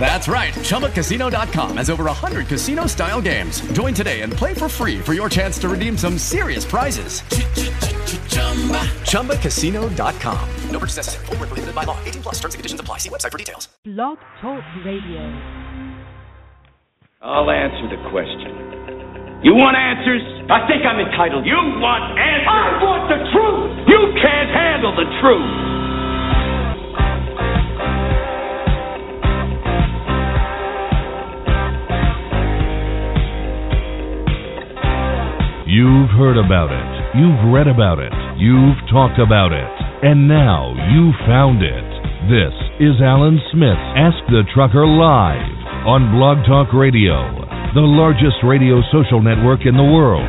That's right. ChumbaCasino.com has over 100 casino style games. Join today and play for free for your chance to redeem some serious prizes. ChumbaCasino.com. No purchase necessary. Full prohibited by law. 18 plus terms and conditions apply. See website for details. Blog Talk Radio. I'll answer the question. You want answers? I think I'm entitled. You want answers? I want the truth. You can't handle the truth. You've heard about it. You've read about it. You've talked about it. And now you found it. This is Alan Smith Ask the Trucker Live on Blog Talk Radio, the largest radio social network in the world.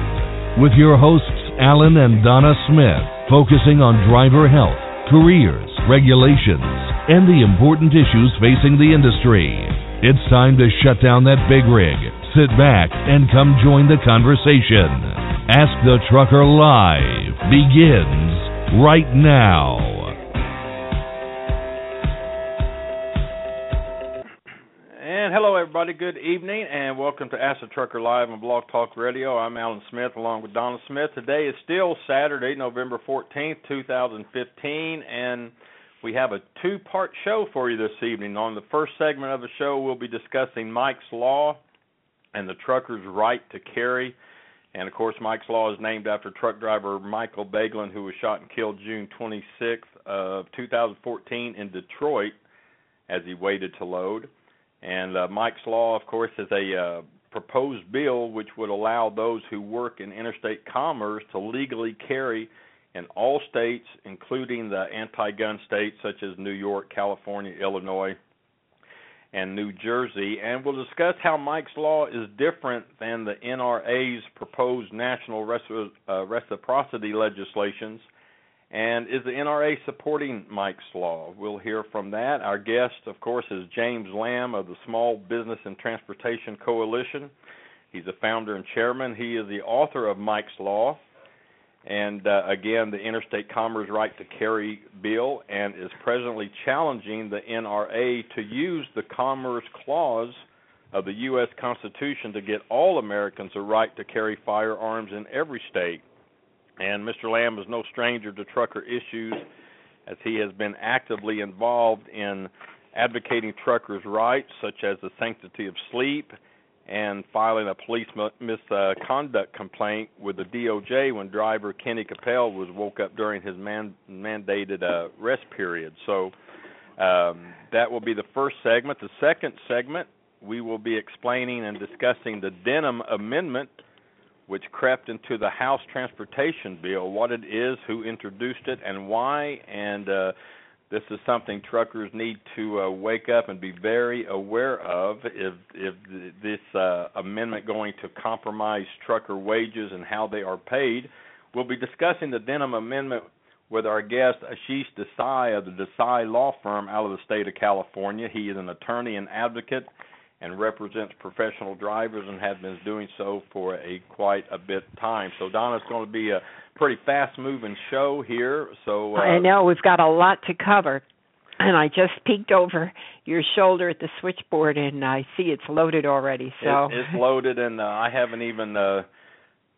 With your hosts, Alan and Donna Smith, focusing on driver health, careers, regulations, and the important issues facing the industry. It's time to shut down that big rig, sit back, and come join the conversation. Ask the Trucker Live begins right now. And hello, everybody. Good evening, and welcome to Ask the Trucker Live on Blog Talk Radio. I'm Alan Smith, along with Donna Smith. Today is still Saturday, November 14th, 2015, and we have a two part show for you this evening. On the first segment of the show, we'll be discussing Mike's Law and the trucker's right to carry and of course, Mike's Law is named after truck driver Michael Boeglin, who was shot and killed June 26th of 2014 in Detroit as he waited to load. And uh, Mike's Law, of course, is a uh, proposed bill which would allow those who work in interstate commerce to legally carry in all states, including the anti-gun states such as New York, California, Illinois, and New Jersey, and we'll discuss how Mike's Law is different than the NRA's proposed national uh, reciprocity legislations. And is the NRA supporting Mike's Law? We'll hear from that. Our guest, of course, is James Lamb of the Small Business and Transportation Coalition. He's a founder and chairman. He is the author of Mike's Law, and uh, again, the Interstate Commerce Right to Carry bill, and is presently challenging the NRA to use the Commerce Clause of the U.S. Constitution to get all Americans a right to carry firearms in every state. And Mr. Lamb is no stranger to trucker issues, as he has been actively involved in advocating truckers' rights, such as the sanctity of sleep and filing a police misconduct complaint with the DOJ when driver Kenny Capel was woke up during his man, mandated uh, rest period. So um, that will be the first segment. The second segment, we will be explaining and discussing the Denham Amendment, which crept into the House Transportation Bill, what it is, who introduced it, and why, and uh, this is something truckers need to uh, wake up and be very aware of. If if this uh, amendment going to compromise trucker wages and how they are paid, we'll be discussing the Denham Amendment with our guest Aashish Desai of the Desai Law Firm out of the state of California. He is an attorney and advocate and represents professional drivers and has been doing so for a quite a bit time. So Donna, Donna's going to be a pretty fast moving show here. So uh, I know we've got a lot to cover. And I just peeked over your shoulder at the switchboard, and I see it's loaded already. So it, it's loaded, and uh, I haven't even uh,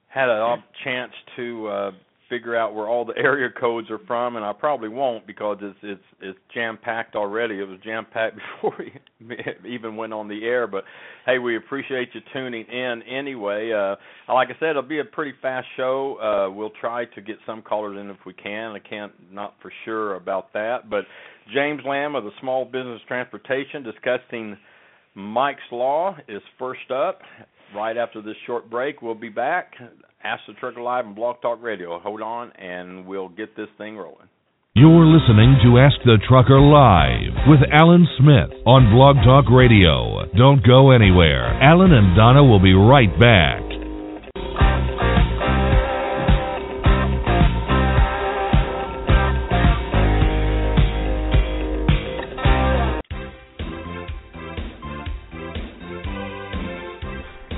had a chance to uh, figure out where all the area codes are from, and I probably won't because it's it's it's jam packed already. It was jam packed before we even went on the air. But hey, we appreciate you tuning in anyway. Uh, like I said, it'll be a pretty fast show. Uh, we'll try to get some callers in if we can. I can't not for sure about that, but James Lamb of the Small Business Transportation discussing Mike's Law is first up. Right after this short break, we'll be back. Ask the Trucker Live and Blog Talk Radio. Hold on, and we'll get this thing rolling. You're listening to Ask the Trucker Live with Alan Smith on Blog Talk Radio. Don't go anywhere. Alan and Donna will be right back.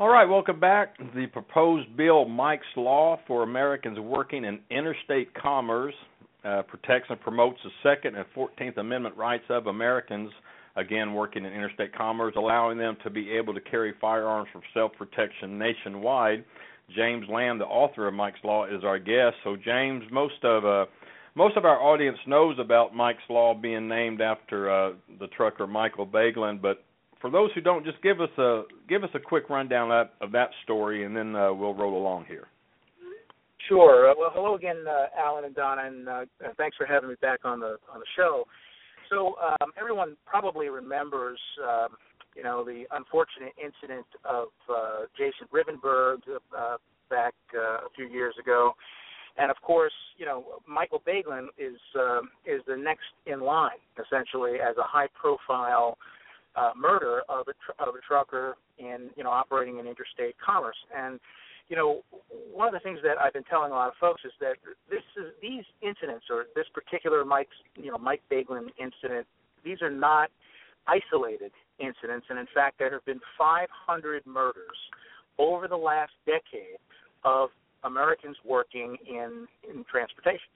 All right, welcome back. The proposed bill, Mike's Law for Americans Working in Interstate Commerce, uh, protects and promotes the Second and Fourteenth Amendment rights of Americans, again working in interstate commerce, allowing them to be able to carry firearms for self-protection nationwide. James Lamb, the author of Mike's Law, is our guest. So, James, most of uh, most of our audience knows about Mike's Law being named after uh, the trucker Michael Boeglin, but for those who don't, just give us a give us a quick rundown of that, of that story, and then uh, we'll roll along here. Sure. Uh, well, hello again, uh, Alan and Donna, and uh, thanks for having me back on the on the show. So um, everyone probably remembers, um, you know, the unfortunate incident of uh, Jason Rivenburg uh, back uh, a few years ago, and of course, you know, Michael Boeglin is uh, is the next in line, essentially, as a high-profile uh, murder of a tr- of a trucker in you know operating in interstate commerce. And you know one of the things that I've been telling a lot of folks is that this is these incidents or this particular Mike's you know Mike Boeglin incident. These are not isolated incidents, and in fact, there have been 500 murders over the last decade of Americans working in in transportation.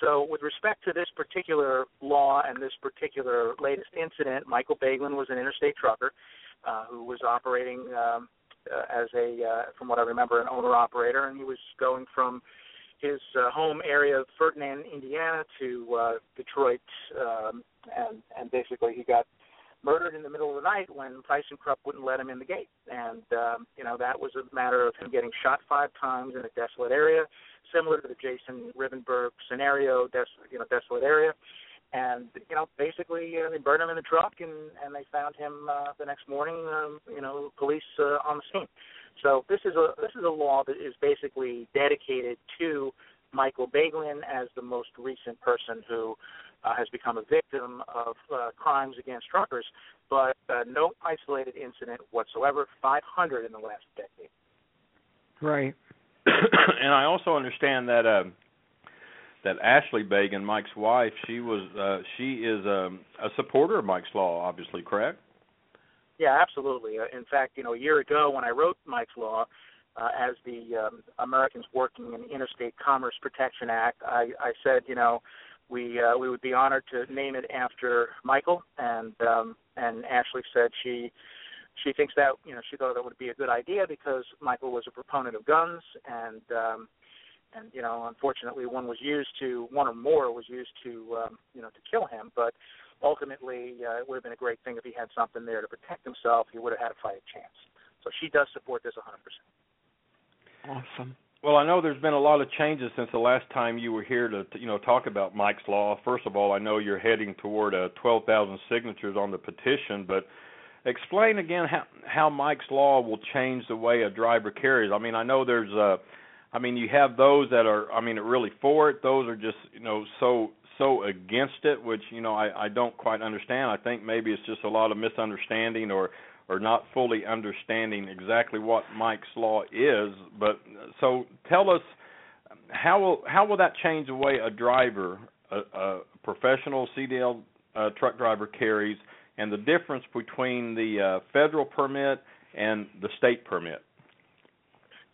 So, with respect to this particular law and this particular latest incident, Michael Boeglin was an interstate trucker uh, who was operating um, uh, as a, uh, from what I remember, an owner operator, and he was going from his uh, home area of Ferdinand, Indiana, to uh, Detroit, um, and and basically he got murdered in the middle of the night when ThyssenKrupp wouldn't let him in the gate. And um, you know that was a matter of him getting shot five times in a desolate area, similar to the Jason Rivenburg scenario, des- you know, desolate area. And you know, basically, uh, they burned him in the truck, and and they found him uh, the next morning. Um, you know, police uh, on the scene. So this is a this is a law that is basically dedicated to Michael Boeglin as the most recent person who uh, has become a victim of uh, crimes against truckers, but uh, no isolated incident whatsoever. 500 in the last decade. Right. and I also understand that uh, that Ashley Boeglin, Mike's wife, she was uh, she is um, a supporter of Mike's Law, obviously, correct? Yeah, absolutely. Uh, in fact, you know, a year ago when I wrote Mike's Law, uh, as the um, Americans Working in Interstate Commerce Protection Act, I, I said, you know, we uh, we would be honored to name it after Michael, and um, and Ashley said she she thinks that you know she thought that would be a good idea because Michael was a proponent of guns, and um, and you know unfortunately one was used to one or more was used to um, you know to kill him, but ultimately uh, it would have been a great thing if he had something there to protect himself. He would have had a fighting chance. So she does support this 100%. Awesome. Well, I know there's been a lot of changes since the last time you were here to, to you know talk about Mike's Law. First of all, I know you're heading toward uh, 12,000 signatures on the petition, but explain again how how Mike's Law will change the way a driver carries. I mean, I know there's uh I mean, you have those that are I mean, really for it. Those are just, you know, so so against it, which, you know, I I don't quite understand. I think maybe it's just a lot of misunderstanding or or not fully understanding exactly what Mike's law is. But so tell us, how will how will that change the way a driver, a, a professional CDL uh, truck driver carries, and the difference between the uh, federal permit and the state permit?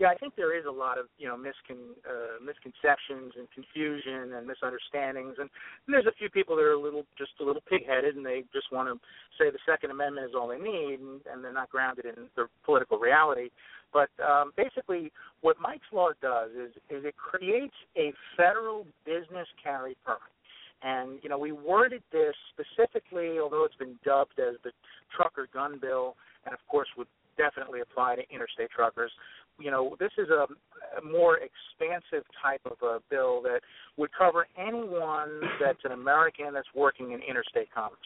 Yeah, I think there is a lot of you know miscon uh, misconceptions and confusion and misunderstandings, and, and there's a few people that are a little just a little pigheaded, and they just want to say the Second Amendment is all they need, and, and they're not grounded in the political reality. But um, basically, what Mike's Law does is is it creates a federal business carry permit. And you know, we worded this specifically, although it's been dubbed as the trucker gun bill, and of course would definitely apply to interstate truckers you know, this is a, a more expansive type of a bill that would cover anyone that's an American that's working in interstate commerce.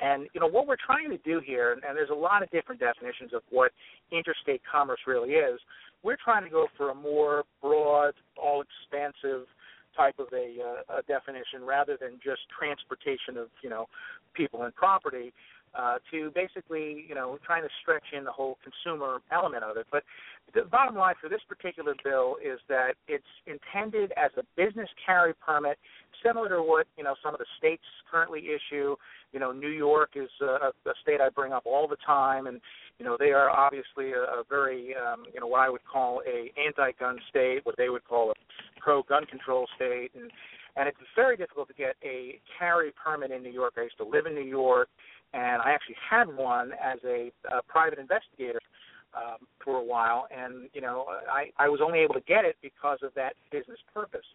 And you know what we're trying to do here, and there's a lot of different definitions of what interstate commerce really is. We're trying to go for a more broad, all-expansive type of a, uh, a definition rather than just transportation of you know people and property uh, to basically, you know, trying to stretch in the whole consumer element of it. But the bottom line for this particular bill is that it's intended as a business carry permit, similar to what you know some of the states currently issue. You know, New York is a, a state I bring up all the time, and you know they are obviously a, a very, um, you know, what I would call a anti-gun state, what they would call a pro-gun control state, and and it's very difficult to get a carry permit in New York. I used to live in New York and I actually had one as a, a private investigator um, for a while, and you know I, I was only able to get it because of that business purpose.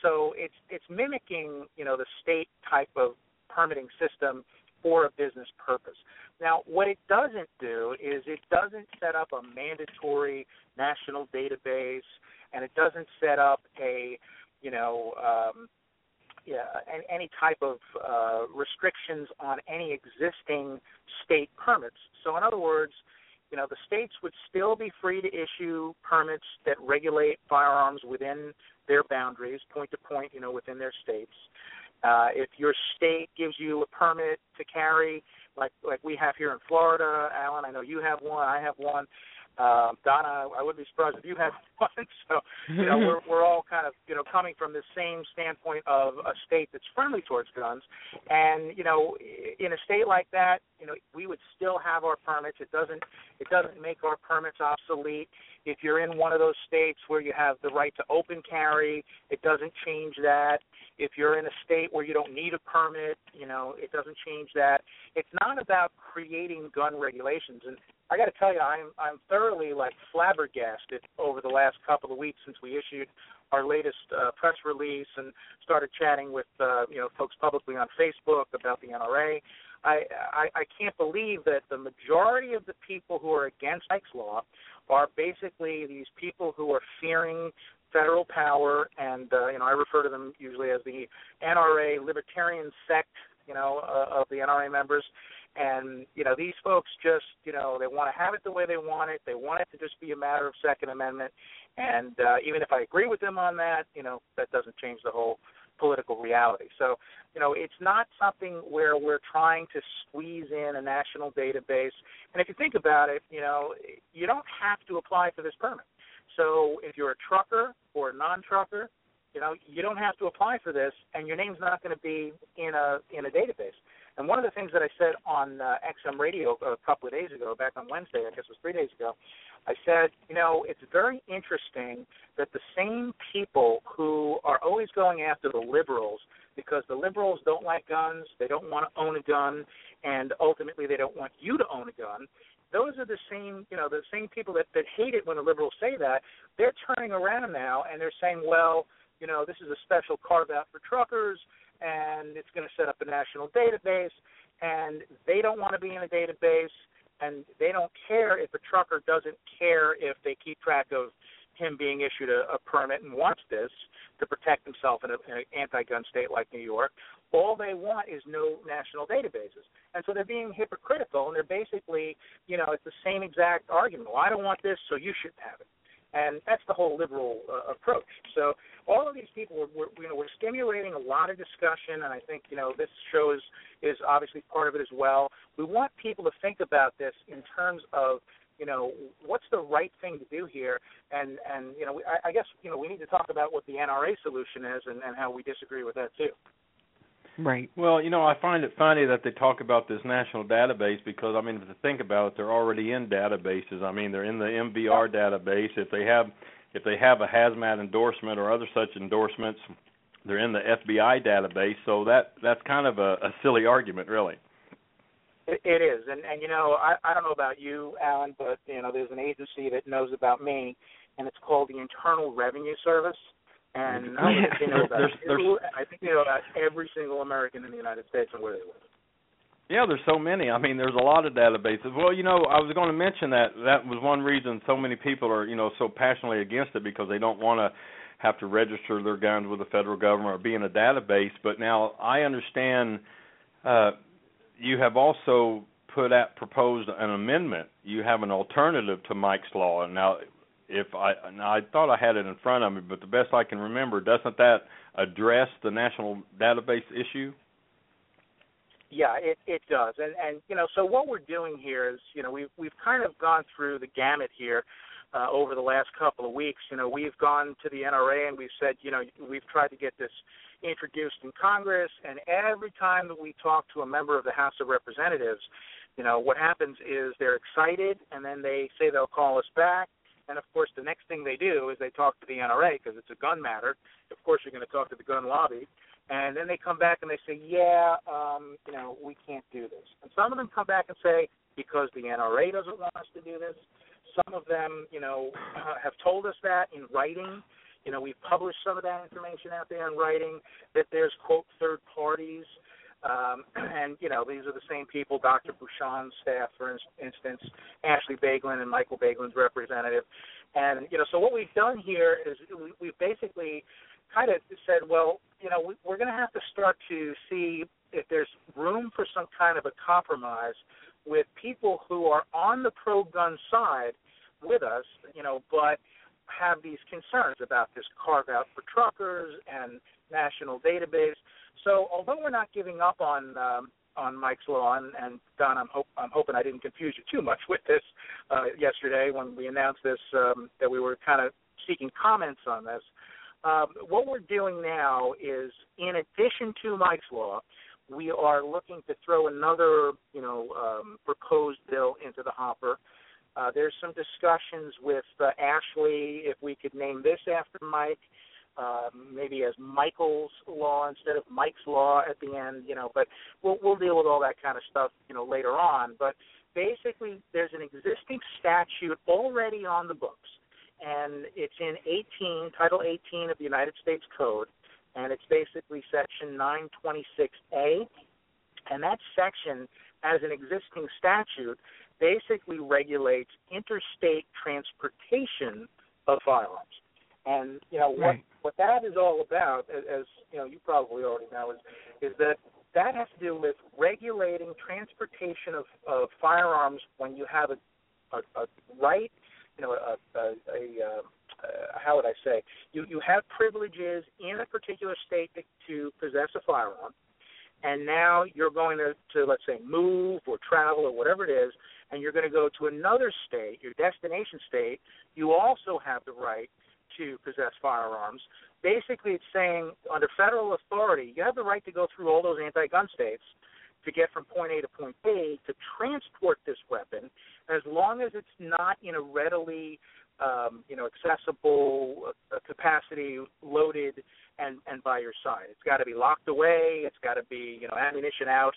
So it's it's mimicking you know the state type of permitting system for a business purpose. Now, what it doesn't do is it doesn't set up a mandatory national database, and it doesn't set up a you know um, yeah, any type of uh, restrictions on any existing state permits. So, in other words, you know, the states would still be free to issue permits that regulate firearms within their boundaries, point to point, you know, within their states. Uh, if your state gives you a permit to carry, like like we have here in Florida, Alan, I know you have one, I have one. Um, Donna, I wouldn't be surprised if you had one. So, you know, we're we're all kind of you know coming from the same standpoint of a state that's friendly towards guns, and you know, in a state like that, you know, we would still have our permits. It doesn't it doesn't make our permits obsolete. If you're in one of those states where you have the right to open carry, it doesn't change that. If you're in a state where you don't need a permit, you know, it doesn't change that. It's not about creating gun regulations. And I got to tell you, I'm I'm thoroughly like flabbergasted over the last couple of weeks since we issued our latest uh, press release and started chatting with uh, you know folks publicly on Facebook about the NRA. I, I can't believe that the majority of the people who are against Mike's law are basically these people who are fearing federal power, and uh, you know I refer to them usually as the NRA libertarian sect, you know, uh, of the NRA members. And you know these folks just you know they want to have it the way they want it. They want it to just be a matter of Second Amendment. And uh, even if I agree with them on that, you know that doesn't change the whole political reality. So, you know, it's not something where we're trying to squeeze in a national database. And if you think about it, you know, you don't have to apply for this permit. So if you're a trucker or a non-trucker, you know, you don't have to apply for this, and your name's not going to be in a in a database. And one of the things that I said on uh, XM Radio a couple of days ago, back on Wednesday, I guess it was three days ago, I said, you know, it's very interesting that the same people who are always going after the liberals because the liberals don't like guns, they don't want to own a gun, and ultimately they don't want you to own a gun. Those are the same, you know, the same people that that hate it when the liberals say that. They're turning around now and they're saying, well, you know, this is a special carve out for truckers and it's going to set up a national database, and they don't want to be in a database, and they don't care if a trucker doesn't care if they keep track of him being issued a, a permit and wants this to protect himself in, a, in an anti-gun state like New York. All they want is no national databases, and so they're being hypocritical, and they're basically, you know, it's the same exact argument. Well, I don't want this, so you shouldn't have it and that's the whole liberal uh, approach. So all of these people, we're, we're, you know, we're stimulating a lot of discussion, and I think you know this show is is obviously part of it as well. We want people to think about this in terms of you know, what's the right thing to do here? And and you know, I, I guess you know we need to talk about what the NRA solution is and, and how we disagree with that too. Right. Well, you know, I find it funny that they talk about this national database because I mean, if you think about it, they're already in databases. I mean, they're in the MVR database. If they have if they have a hazmat endorsement or other such endorsements, they're in the FBI database. So that that's kind of a, a silly argument, really. It, it is, and and you know, I I don't know about you, Alan, but you know, there's an agency that knows about me, and it's called the Internal Revenue Service. And I think they know about There's- there's- I think they know about every single American in the United States and where they live. Yeah, there's so many. I mean, there's a lot of databases. Well, you know, I was going to mention that that was one reason so many people are, you know, so passionately against it because they don't want to have to register their guns with the federal government or be in a database. But now I understand uh you have also put out proposed an amendment. You have an alternative to Mike's law. And now if I I thought I had it in front of me, but the best I can remember, doesn't that address the national database issue? Yeah, it it does, and and you know, so what we're doing here is, you know, we've we've kind of gone through the gamut here uh, over the last couple of weeks. You know, we've gone to the NRA and we've said, you know, we've tried to get this introduced in Congress, and every time that we talk to a member of the House of Representatives, you know, what happens is they're excited, and then they say they'll call us back. And of course, the next thing they do is they talk to the NRA because it's a gun matter. Of course, you're going to talk to the gun lobby, and then they come back and they say, "Yeah, um, you know, we can't do this." And some of them come back and say, "Because the NRA doesn't want us to do this." Some of them, you know, have told us that in writing. You know, we've published some of that information out there in writing that there's quote third parties, um, and you know these are the same people, Dr. Bucshon's staff, for ins- instance, Ashley Boeglin and Michael Boeglin's representative, and you know, so what we've done here is we, we've basically kind of said, well, you know, we, we're going to have to start to see if there's room for some kind of a compromise with people who are on the pro-gun side with us, you know, but have these concerns about this carve out for truckers and national database. So although we're not giving up on um, on Mike's law, and, and Don, I'm, hope, I'm hoping I didn't confuse you too much with this uh, yesterday when we announced this um, that we were kind of seeking comments on this. Um, what we're doing now is, in addition to Mike's law, we are looking to throw another, you know, um, proposed bill into the hopper. Uh, there's some discussions with uh, Ashley if we could name this after Mike, uh, maybe as Michael's law instead of Mike's law at the end, you know. But we'll we'll deal with all that kind of stuff, you know, later on. But basically, there's an existing statute already on the books, and it's in 18, Title 18 of the United States Code, and it's basically Section 926A, and that section, as an existing statute, basically regulates interstate transportation of firearms. And you know what Right. what that is all about, as, as you know, you probably already know, is is that that has to do with regulating transportation of, of firearms when you have a, a, a right, you know, a, a, a uh, uh, how would I say, you you have privileges in a particular state to, to possess a firearm, and now you're going to, to let's say move or travel or whatever it is, and you're going to go to another state, your destination state. You also have the right to possess firearms. Basically, it's saying under federal authority, you have the right to go through all those anti-gun states to get from point A to point B to transport this weapon, as long as it's not in a readily, um, you know, accessible uh, capacity, loaded, and and by your side. It's got to be locked away. It's got to be, you know, ammunition out.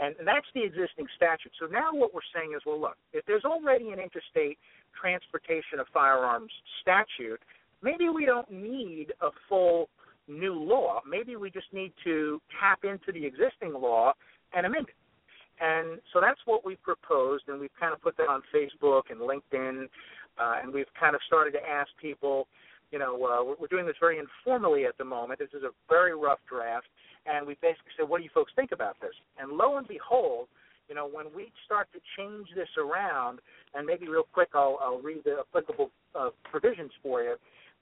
And that's the existing statute. So now what we're saying is, well, look, if there's already an interstate transportation of firearms statute, maybe we don't need a full new law. Maybe we just need to tap into the existing law and amend it. And so that's what we've proposed, and we've kind of put that on Facebook and LinkedIn, uh, and we've kind of started to ask people. You know, uh, we're, doing this very informally at the moment. This is a very rough draft, and we basically said, "What do you folks think about this?" And lo and behold, you know, when we start to change this around, and maybe real quick, I'll, I'll read the applicable uh, provisions for you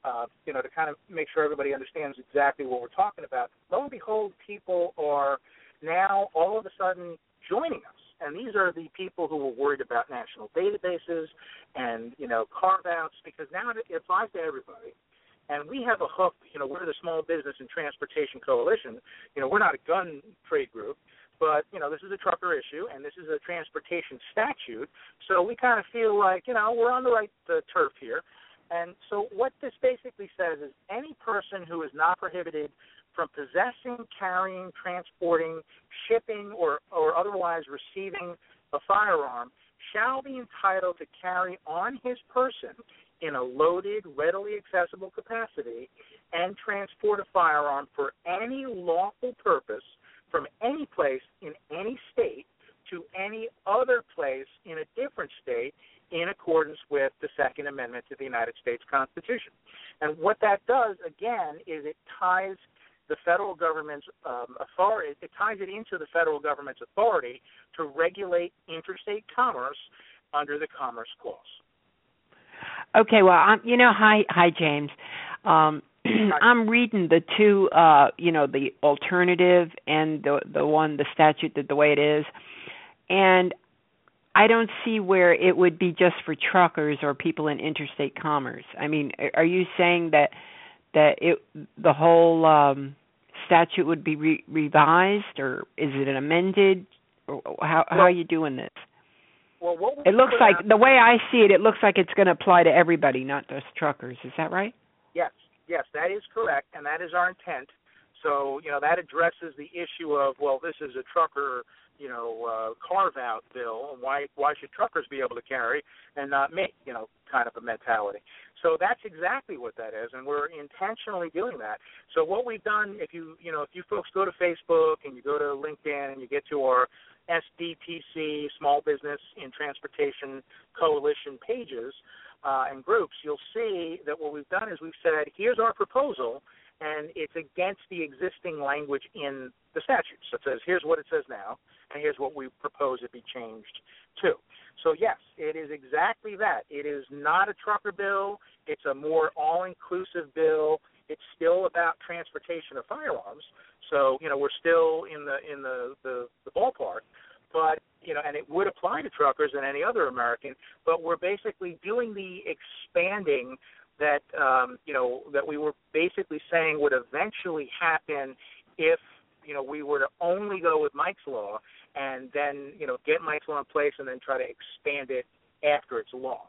uh, you know, to kind of make sure everybody understands exactly what we're talking about. Lo and behold, people are now all of a sudden joining us and these are the people who are worried about national databases and you know carve outs because now it applies to everybody. And we have a hook, you know, we're the Small Business and Transportation Coalition. You know, we're not a gun trade group, but you know, this is a trucker issue and this is a transportation statute. So we kind of feel like, you know, we're on the right uh, turf here. And so what this basically says is any person who is not prohibited from possessing, carrying, transporting, shipping, or, or otherwise receiving a firearm shall be entitled to carry on his person in a loaded, readily accessible capacity and transport a firearm for any lawful purpose from any place in any state to any other place in a different state in accordance with the Second Amendment to the United States Constitution. And what that does, again, is it ties the federal government's um, authority, it ties it into the federal government's authority to regulate interstate commerce under the Commerce Clause. Okay, well, I'm, you know, hi, hi, James. Um, I'm reading the two, uh, you know, the alternative and the the one, the statute that the way it is, and I don't see where it would be just for truckers or people in interstate commerce. I mean, are you saying that that it the whole um, statute would be re- revised, or is it an amended? Or how how are you doing this? Well, it looks like out, the way I see it, it looks like it's going to apply to everybody, not just truckers. Is that right? Yes, yes, that is correct, and that is our intent. So you know that addresses the issue of well, this is a trucker you know uh, carve out bill. Why why should truckers be able to carry and not me? You know, kind of a mentality. So that's exactly what that is, and we're intentionally doing that. So what we've done, if you you know if you folks go to Facebook and you go to LinkedIn and you get to our SBTC Small Business in Transportation Coalition pages uh, and groups, you'll see that what we've done is we've said, here's our proposal, and it's against the existing language in the statute. So it says, here's what it says now, and here's what we propose it be changed to. So yes, it is exactly that. It is not a trucker bill. It's a more all-inclusive bill. It's still about transportation of firearms. So you know we're still in the in the the, the ballpark, but you know, and it would apply to truckers and any other American. But we're basically doing the expanding that um, you know that we were basically saying would eventually happen if you know we were to only go with Mike's law and then you know get Mike's law in place and then try to expand it after it's law.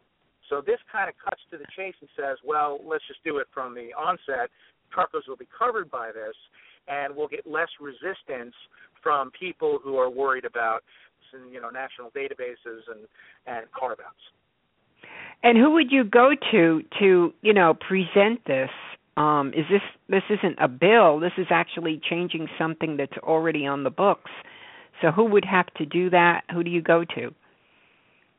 So this kind of cuts to the chase and says, well, let's just do it from the onset. Truckers will be covered by this, and we'll get less resistance from people who are worried about you know national databases and and carve outs. And who would you go to to you know present this? Um, is this this isn't a bill? This is actually changing something that's already on the books. So who would have to do that? Who do you go to?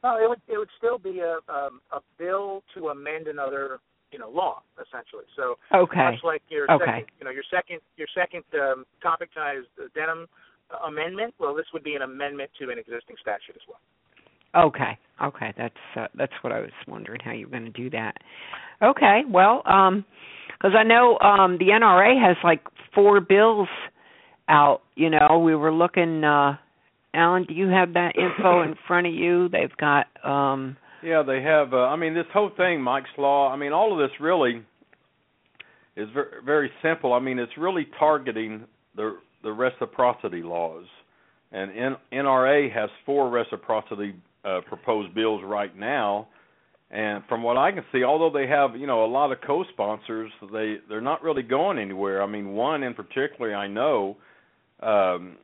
Well, it would it would still be a um, a bill to amend another you know law essentially. So okay. much like your okay. second you know your second your second um, topic tonight is the Denham amendment. Well, this would be an amendment to an existing statute as well. Okay. Okay, that's uh, that's what I was wondering how you're going to do that. Okay. Well, um cuz I know um the NRA has like four bills out, you know. We were looking uh Alan, do you have that info in front of you? They've got um Yeah, they have uh, I mean this whole thing Mike's law, I mean all of this really is very, very simple. I mean it's really targeting the the reciprocity laws. And N- NRA has four reciprocity uh, proposed bills right now. And from what I can see, although they have you know a lot of co-sponsors, they they're not really going anywhere. I mean, one in particular I know um,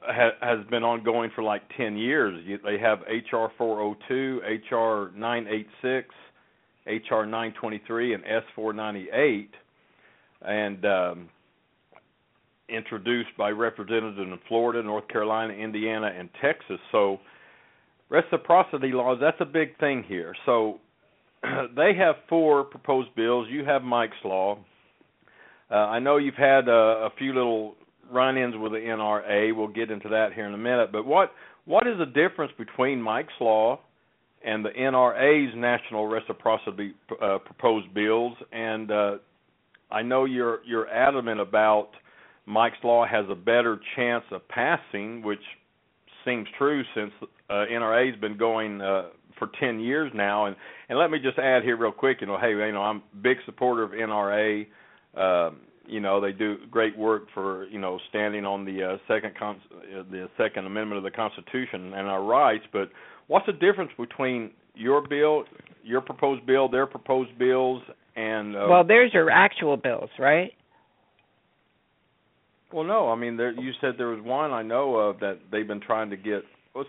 ha, has been ongoing for like ten years. They have HR 402, HR 986, HR 923, and S 498, and um, introduced by representatives in Florida, North Carolina, Indiana, and Texas. So reciprocity laws that's a big thing here. So they have four proposed bills. You have Mike's law. Uh, I know you've had uh, a few little run-ins with the NRA. We'll get into that here in a minute. But what what is the difference between Mike's law and the NRA's national reciprocity uh, proposed bills? And uh, I know you're you're adamant about Mike's law has a better chance of passing, which seems true since uh, NRA's been going uh, for 10 years now. And and let me just add here real quick. You know, hey, you know, I'm big supporter of NRA. Um, you know, they do great work for you know standing on the uh, second con- uh, the Second Amendment of the Constitution and our rights. But what's the difference between your bill, your proposed bill, their proposed bills, and uh, well, there's your actual bills, right? Well, no, I mean, there, you said there was one I know of that they've been trying to get. Well,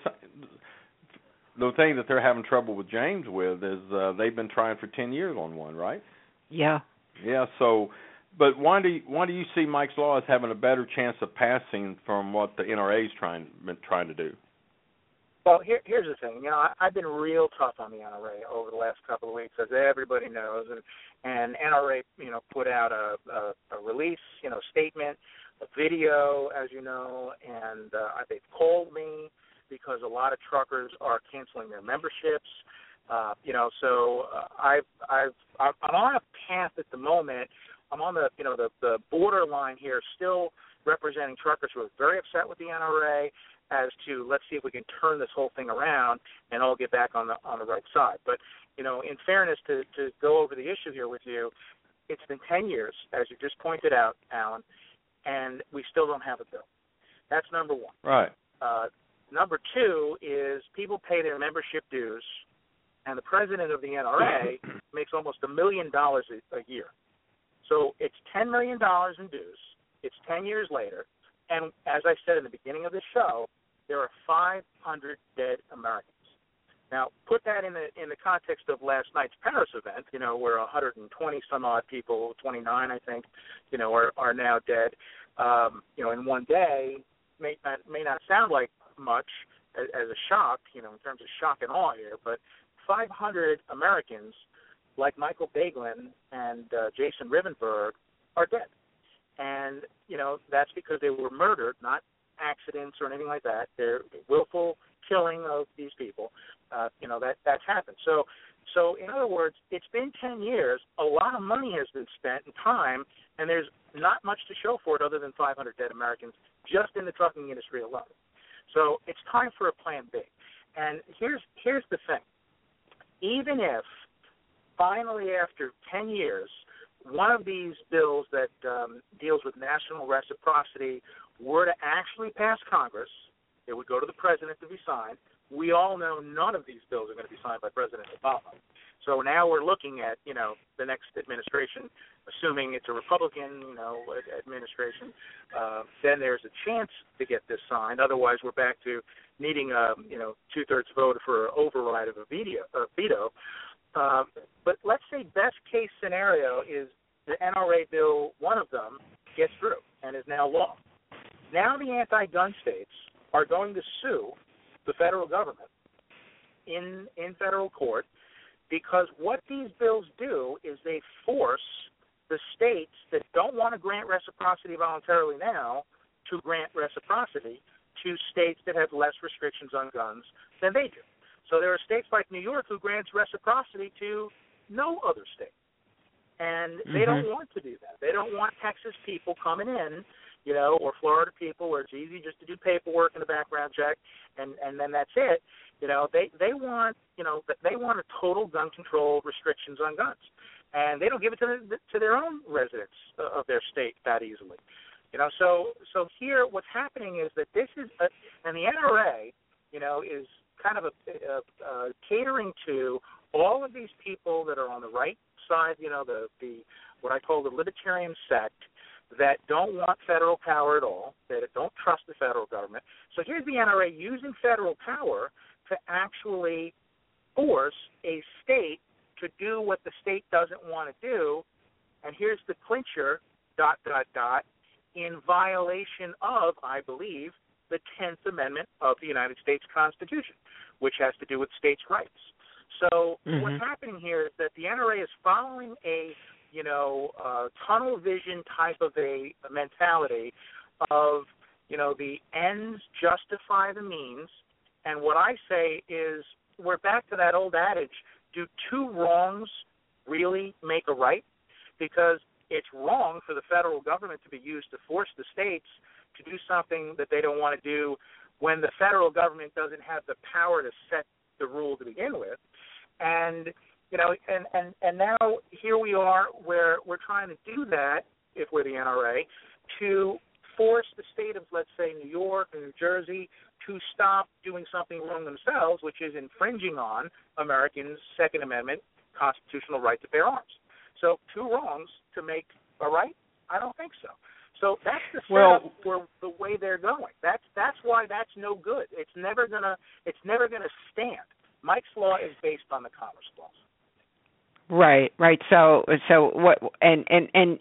the thing that they're having trouble with James with is uh, they've been trying for ten years on one, right? Yeah. Yeah. So, but why do you, why do you see Mike's Law as having a better chance of passing from what the NRA is trying been trying to do? Well, here, here's the thing. You know, I, I've been real tough on the NRA over the last couple of weeks, as everybody knows, and and NRA, you know, put out a, a, a release, you know, statement, a video, as you know, and uh, they've called me because a lot of truckers are canceling their memberships. Uh, you know, so uh, I've I've I'm on a path at the moment. I'm on the you know the the borderline here, still representing truckers who are very upset with the NRA as to let's see if we can turn this whole thing around and all get back on the on the right side. But you know, in fairness to to go over the issue here with you, it's been 10 years, as you just pointed out, Alan, and we still don't have a bill. That's number one. Right. Uh, number two is people pay their membership dues, and the president of the NRA makes almost a million dollars a year. So it's ten million dollars in dues. It's ten years later, and as I said in the beginning of the show, there are 500 dead Americans. Now, put that in the in the context of last night's Paris event, you know, where 120 some odd people, 29 I think, you know, are are now dead. Um, you know, in one day may not may not sound like much as, as a shock, you know, in terms of shock and awe here, but 500 Americans like Michael Boeglin and uh, Jason Rivenburg are dead, and you know that's because they were murdered, not accidents or anything like that. They're willful killing of these people. Uh, you know that that's happened. So, so in other words, it's been 10 years. A lot of money has been spent and time, and there's not much to show for it other than 500 dead Americans just in the trucking industry alone. So it's time for a plan B. And here's here's the thing. Even if finally after 10 years, one of these bills that um, deals with national reciprocity were to actually pass Congress, it would go to the president to be signed. We all know none of these bills are going to be signed by President Obama. So now we're looking at, you know, the next administration, assuming it's a Republican, you know, administration. Uh, then there's a chance to get this signed. Otherwise, we're back to needing a, you know, two-thirds vote for an override of a veto. A veto. Uh, but let's say best case scenario is the NRA bill, one of them, gets through and is now law. Now the anti-gun states are going to sue the federal government in in federal court because what these bills do is they force the states that don't want to grant reciprocity voluntarily now to grant reciprocity to states that have less restrictions on guns than they do. So there are states like New York who grants reciprocity to no other state. And they mm-hmm. don't want to do that. They don't want Texas people coming in you know, or Florida people where it's easy just to do paperwork and a background check and and then that's it. You know, they they want you know they want a total gun control restrictions on guns, and they don't give it to the, to their own residents of their state that easily. You know, so so here what's happening is that this is a, and the NRA, you know, is kind of a, a, a catering to all of these people that are on the right side, you know, the the what I call the libertarian sect that don't want federal power at all, that don't trust the federal government. So here's the NRA using federal power to actually force a state to do what the state doesn't want to do. And here's the clincher, dot, dot, dot, in violation of, I believe, the 10th Amendment of the United States Constitution, which has to do with states' rights. So mm-hmm. what's happening here is that the NRA is following a you know, uh, tunnel vision type of a, a mentality of, you know, the ends justify the means. And what I say is we're back to that old adage do two wrongs really make a right? Because it's wrong for the federal government to be used to force the states to do something that they don't want to do when the federal government doesn't have the power to set the rule to begin with. And you know, and and and now here we are where we're trying to do that if we're the NRA to force the state of let's say New York and New Jersey to stop doing something wrong themselves, which is infringing on Americans' Second Amendment constitutional right to bear arms. So two wrongs to make a right? I don't think so. So that's the setup well, for the way they're going. That's that's why that's no good. It's never gonna it's never gonna stand. Mike's law is based on the Commerce Clause. Right, right. So so what and and and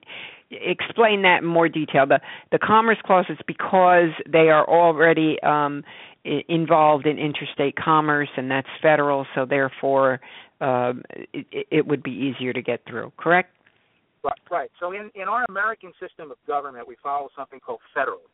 explain that in more detail. The the Commerce Clause is because they are already um involved in interstate commerce and that's federal so therefore um it, it would be easier to get through, correct? Right, right. So in, in our American system of government, we follow something called federalism.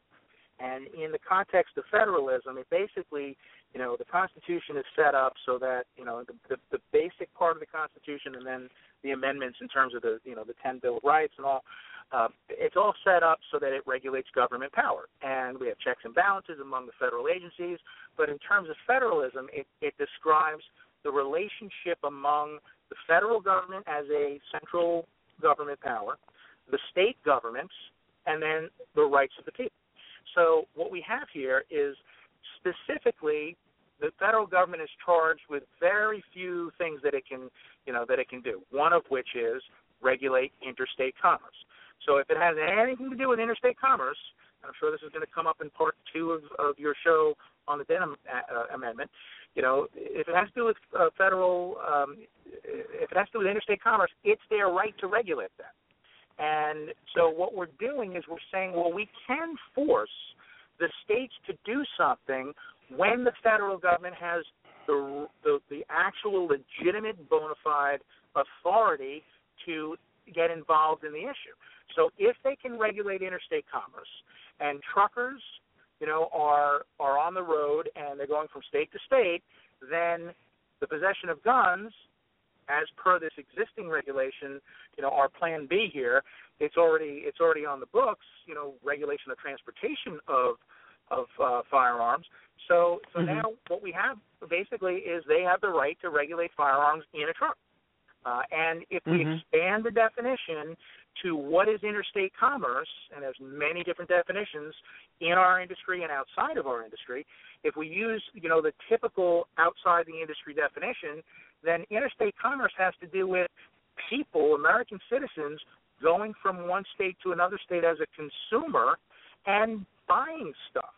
And in the context of federalism, it basically, you know, the Constitution is set up so that, you know, the, the, the basic part of the Constitution and then the amendments in terms of the, you know, the 10 Bill of Rights and all, uh, it's all set up so that it regulates government power. And we have checks and balances among the federal agencies. But in terms of federalism, it, it describes the relationship among the federal government as a central government power, the state governments, and then the rights of the people. So what we have here is specifically the federal government is charged with very few things that it can, you know, that it can do. One of which is regulate interstate commerce. So if it has anything to do with interstate commerce, I'm sure this is going to come up in part two of, of your show on the Denham uh, Amendment. You know, if it has to do with uh, federal, um, if it has to do with interstate commerce, it's their right to regulate that. And so what we're doing is we're saying, well, we can force the states to do something when the federal government has the the, the actual legitimate bona fide authority to get involved in the issue. So if they can regulate interstate commerce and truckers you know, are are on the road and they're going from state to state, then the possession of guns, as per this existing regulation, you know, our Plan B here, it's already it's already on the books. You know, regulation of transportation of of uh, firearms. So so mm-hmm. now what we have basically is they have the right to regulate firearms in a truck. Uh, and if we mm-hmm. expand the definition to what is interstate commerce, and there's many different definitions in our industry and outside of our industry. If we use, you know, the typical outside the industry definition, then interstate commerce has to do with people, American citizens, going from one state to another state as a consumer and buying stuff.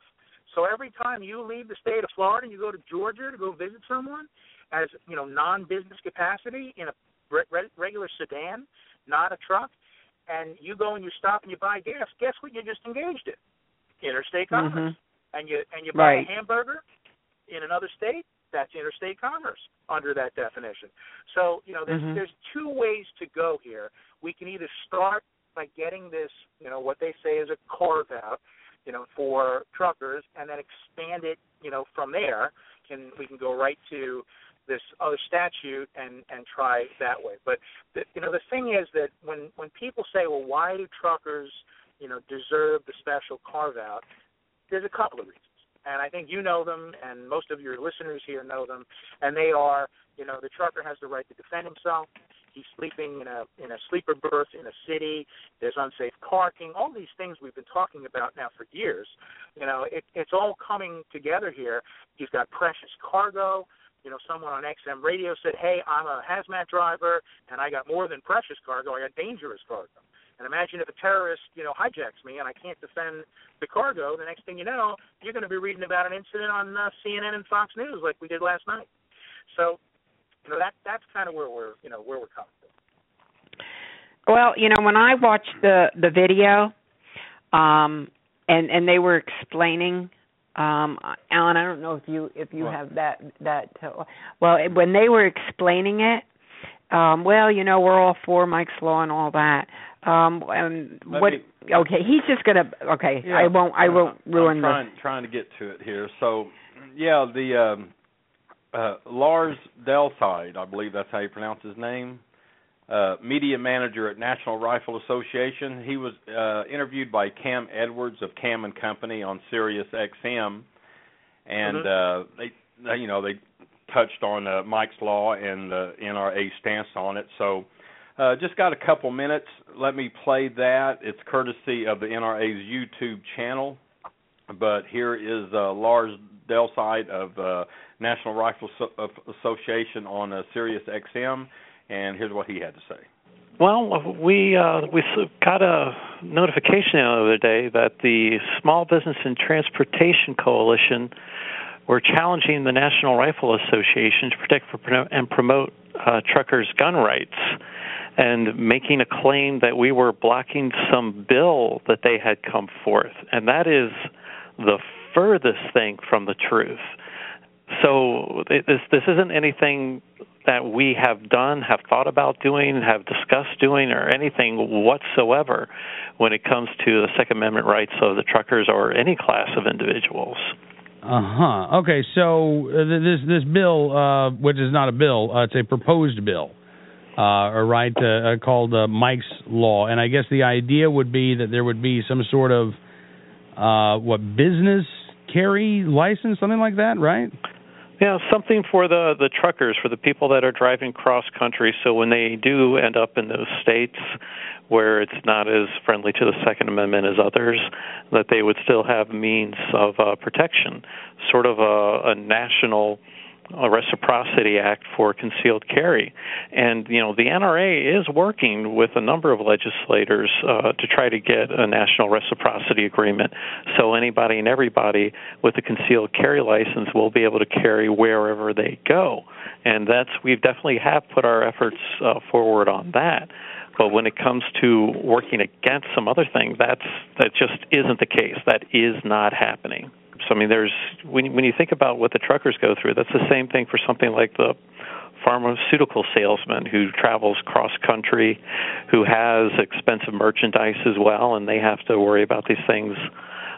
So every time you leave the state of Florida and you go to Georgia to go visit someone as, you know, non-business capacity in a re- regular sedan, not a truck, and you go and you stop and you buy gas, guess what you just engaged in? Interstate commerce. Mm-hmm. And you and you buy right. a hamburger in another state, that's interstate commerce under that definition. So, you know, there's mm-hmm. there's two ways to go here. We can either start by getting this, you know, what they say is a carve out, you know, for truckers and then expand it, you know, from there. Can we can go right to this other statute and and try that way. But the, you know the thing is that when when people say, well, why do truckers you know deserve the special carve out? There's a couple of reasons, and I think you know them, and most of your listeners here know them, and they are you know the trucker has the right to defend himself. He's sleeping in a in a sleeper berth in a city. There's unsafe parking. All these things we've been talking about now for years. You know, it, it's all coming together here. He's got precious cargo you know, someone on XM radio said, "Hey, I'm a hazmat driver, and I got more than precious cargo. I got dangerous cargo." And imagine if a terrorist, you know, hijacks me and I can't defend the cargo. The next thing you know, you're going to be reading about an incident on uh, CNN and Fox News like we did last night. So, you know, that that's kind of where we're, you know, where we're coming from. Well, you know, when I watched the the video, um, and and they were explaining um Alan, I don't know if you if you have that that uh, well when they were explaining it um well you know we're all for Mike's law and all that um and Let what me, okay he's just going to okay yeah, I won't I won't ruin I'm trying, this trying to get to it here so yeah the um uh Lars Dalseide, I believe that's how you pronounce his name uh, media manager at National Rifle Association. He was uh, interviewed by Cam Edwards of Cam and Company on Sirius XM, and mm-hmm. uh, they, you know, they touched on uh, Mike's Law and the NRA stance on it. So, uh, just got a couple minutes. Let me play that. It's courtesy of the NRA's YouTube channel. But here is uh, Lars Dalseide of uh, National Rifle so- Association on uh, Sirius XM, and here's what he had to say. Well, we uh, we got a notification the other day that the Small Business and Transportation Coalition were challenging the National Rifle Association to protect and promote uh, truckers' gun rights, and making a claim that we were blocking some bill that they had come forth, and that is the furthest thing from the truth. So this this isn't anything that we have done, have thought about doing, have discussed doing, or anything whatsoever when it comes to the Second Amendment rights of the truckers or any class of individuals. Uh huh. Okay, so uh, this this bill, uh, which is not a bill, uh, it's a proposed bill, uh, right, uh, called uh, Mike's Law, and I guess the idea would be that there would be some sort of uh, what business carry license, something like that, right? Yeah, something for the the truckers, for the people that are driving cross country. So when they do end up in those states where it's not as friendly to the Second Amendment as others, that they would still have means of uh, protection, sort of a, a national a reciprocity act for concealed carry. And you know the NRA is working with a number of legislators uh, to try to get a national reciprocity agreement. So anybody and everybody with a concealed carry license will be able to carry wherever they go. And that's we definitely have put our efforts uh, forward on that. But when it comes to working against some other thing that's that just isn't the case. That is not happening so I mean, there's when when you think about what the truckers go through, that's the same thing for something like the pharmaceutical salesman who travels cross country, who has expensive merchandise as well, and they have to worry about these things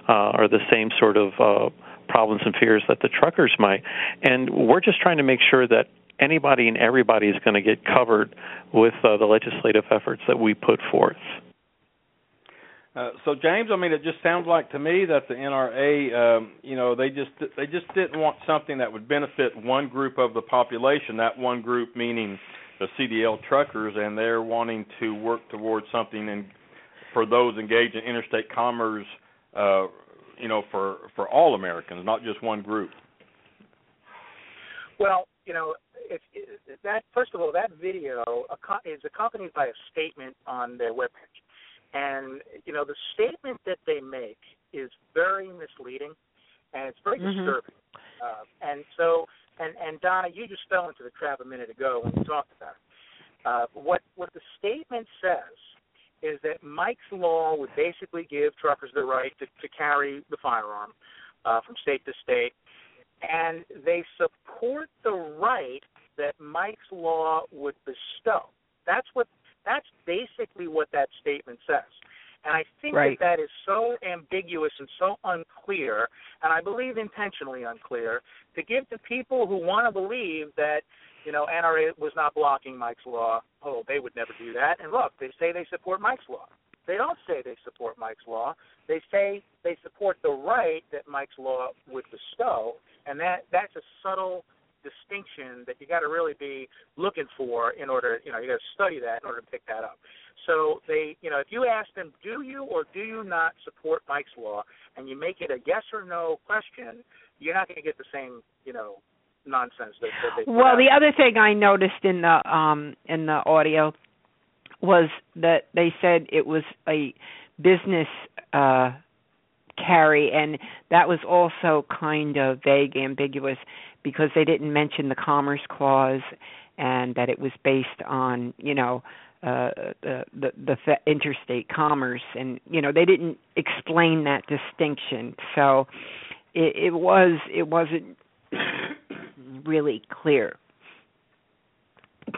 uh, are the same sort of uh, problems and fears that the truckers might. And we're just trying to make sure that anybody and everybody is going to get covered with uh, the legislative efforts that we put forth. Uh, so James, I mean, it just sounds like to me that the NRA, um, you know, they just they just didn't want something that would benefit one group of the population. That one group meaning the CDL truckers, and they're wanting to work towards something and for those engaged in interstate commerce, uh, you know, for for all Americans, not just one group. Well, you know, if, if that first of all, that video is accompanied by a statement on their webpage and you know, the statement that they make is very misleading, and it's very mm-hmm. disturbing. Uh, and so, and and Donna, you just fell into the trap a minute ago when you talked about it. Uh, what what the statement says is that Mike's law would basically give truckers the right to, to carry the firearm uh, from state to state, and they support the right that Mike's law would bestow. That's what that's basically what that statement says. And I think right. that that is so ambiguous and so unclear, and I believe intentionally unclear, to give to people who want to believe that, you know, NRA was not blocking Mike's law. Oh, they would never do that. And look, they say they support Mike's law. They don't say they support Mike's law. They say they support the right that Mike's law would bestow, and that that's a subtle distinction that you got to really be looking for in order, you know, you got to study that in order to pick that up. So they, you know, if you ask them, do you or do you not support Mike's law, and you make it a yes or no question, you're not going to get the same, you know, nonsense that, that they. Well, the other thing I noticed in the um in the audio was that they said it was a business uh carry and that was also kind of vague ambiguous because they didn't mention the commerce clause and that it was based on you know uh the the, the interstate commerce and you know they didn't explain that distinction so it, it was it wasn't really clear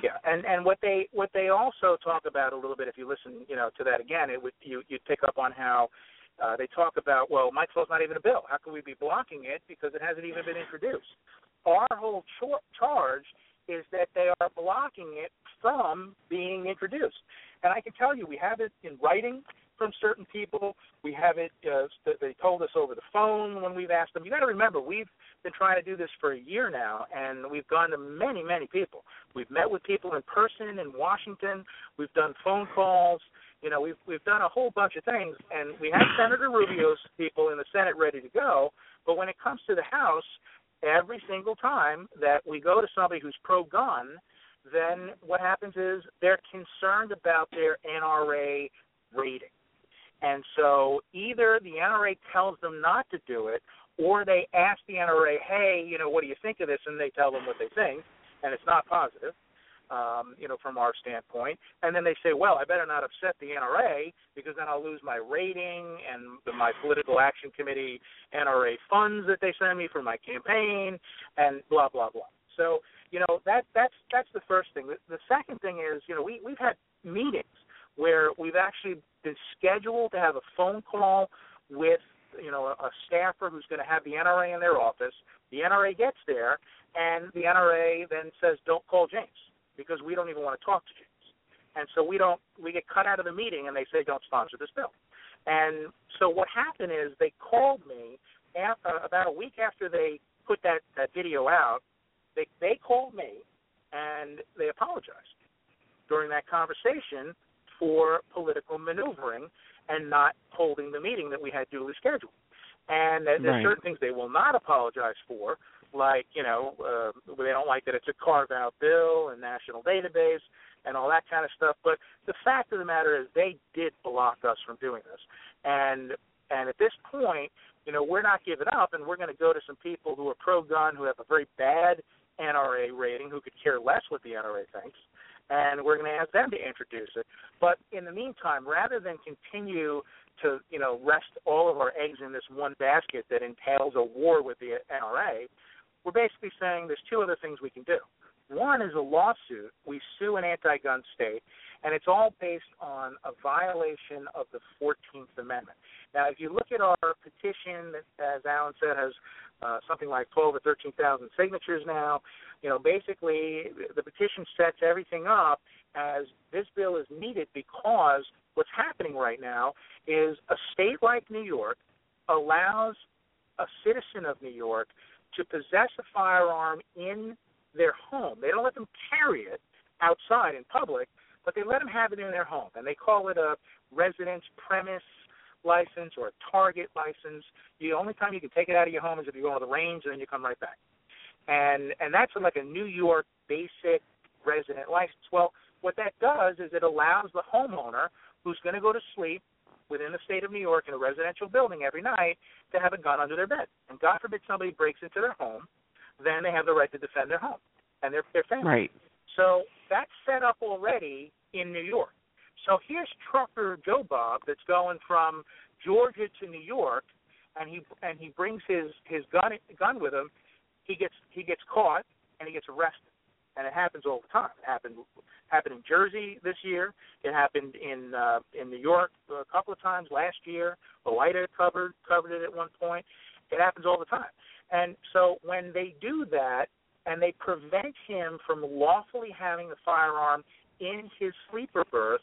yeah, and and what they what they also talk about a little bit, if you listen, you know, to that again, it would you you'd pick up on how uh, they talk about, well, Mike's Law's not even a bill. How can we be blocking it because it hasn't even been introduced? Our whole char- charge is that they are blocking it from being introduced. And I can tell you, we have it in writing. from certain people. We have it. Uh, they told us over the phone when we've asked them. You got to remember, we've been trying to do this for a year now, and we've gone to many, many people. We've met with people in person in Washington. We've done phone calls. You know, we've we've done a whole bunch of things, and we have Senator Rubio's people in the Senate ready to go. But when it comes to the House, every single time that we go to somebody who's pro-gun, then what happens is they're concerned about their NRA rating. And so either the NRA tells them not to do it, or they ask the NRA, hey, you know, what do you think of this? And they tell them what they think, and it's not positive um, you know, from our standpoint. And then they say, well, I better not upset the NRA because then I'll lose my rating and the, my political action committee NRA funds that they send me for my campaign and blah blah blah. So you know that that's that's the first thing. The, the second thing is you know we we've had meetings where we've actually been scheduled to have a phone call with you know a, a staffer who's going to have the NRA in their office. The NRA gets there, and the NRA then says, "Don't call James." Because we don't even want to talk to James. And so we don't we get cut out of the meeting and they say don't sponsor this bill. And so what happened is they called me after, uh, about a week after they put that that video out. They they called me and they apologized during that conversation for political maneuvering and not holding the meeting that we had duly scheduled. And there's right. certain things they will not apologize for, like you know uh, they don't like that it's a carve out bill and national database and all that kind of stuff. But the fact of the matter is they did block us from doing this, and and at this point, you know we're not giving up, and we're going to go to some people who are pro gun who have a very bad NRA rating who could care less what the NRA thinks. And we're going to ask them to introduce it. But in the meantime, rather than continue to, you know, rest all of our eggs in this one basket that entails a war with the NRA, we're basically saying there's two other things we can do. One is a lawsuit. We sue an anti gun state, and it's all based on a violation of the 14th Amendment. Now, if you look at our petition, as Alan said, has uh, something like 12 or 13,000 signatures now. You know, basically, the petition sets everything up as this bill is needed because what's happening right now is a state like New York allows a citizen of New York to possess a firearm in their home. They don't let them carry it outside in public, but they let them have it in their home, and they call it a residence premise license or a target license. The only time you can take it out of your home is if you go to the range, and then you come right back. And and that's like a New York basic resident license. Well, what that does is it allows the homeowner who's going to go to sleep within the state of New York in a residential building every night to have a gun under their bed. And God forbid somebody breaks into their home, then they have the right to defend their home and their their family. Right. So that's set up already in New York. So here's trucker Joe Bob that's going from Georgia to New York, and he and he brings his his gun gun with him. He gets he gets caught and he gets arrested and it happens all the time. It happened happened in Jersey this year. It happened in uh, in New York a couple of times last year. OOIDA covered covered it at one point. It happens all the time. And so when they do that and they prevent him from lawfully having the firearm in his sleeper berth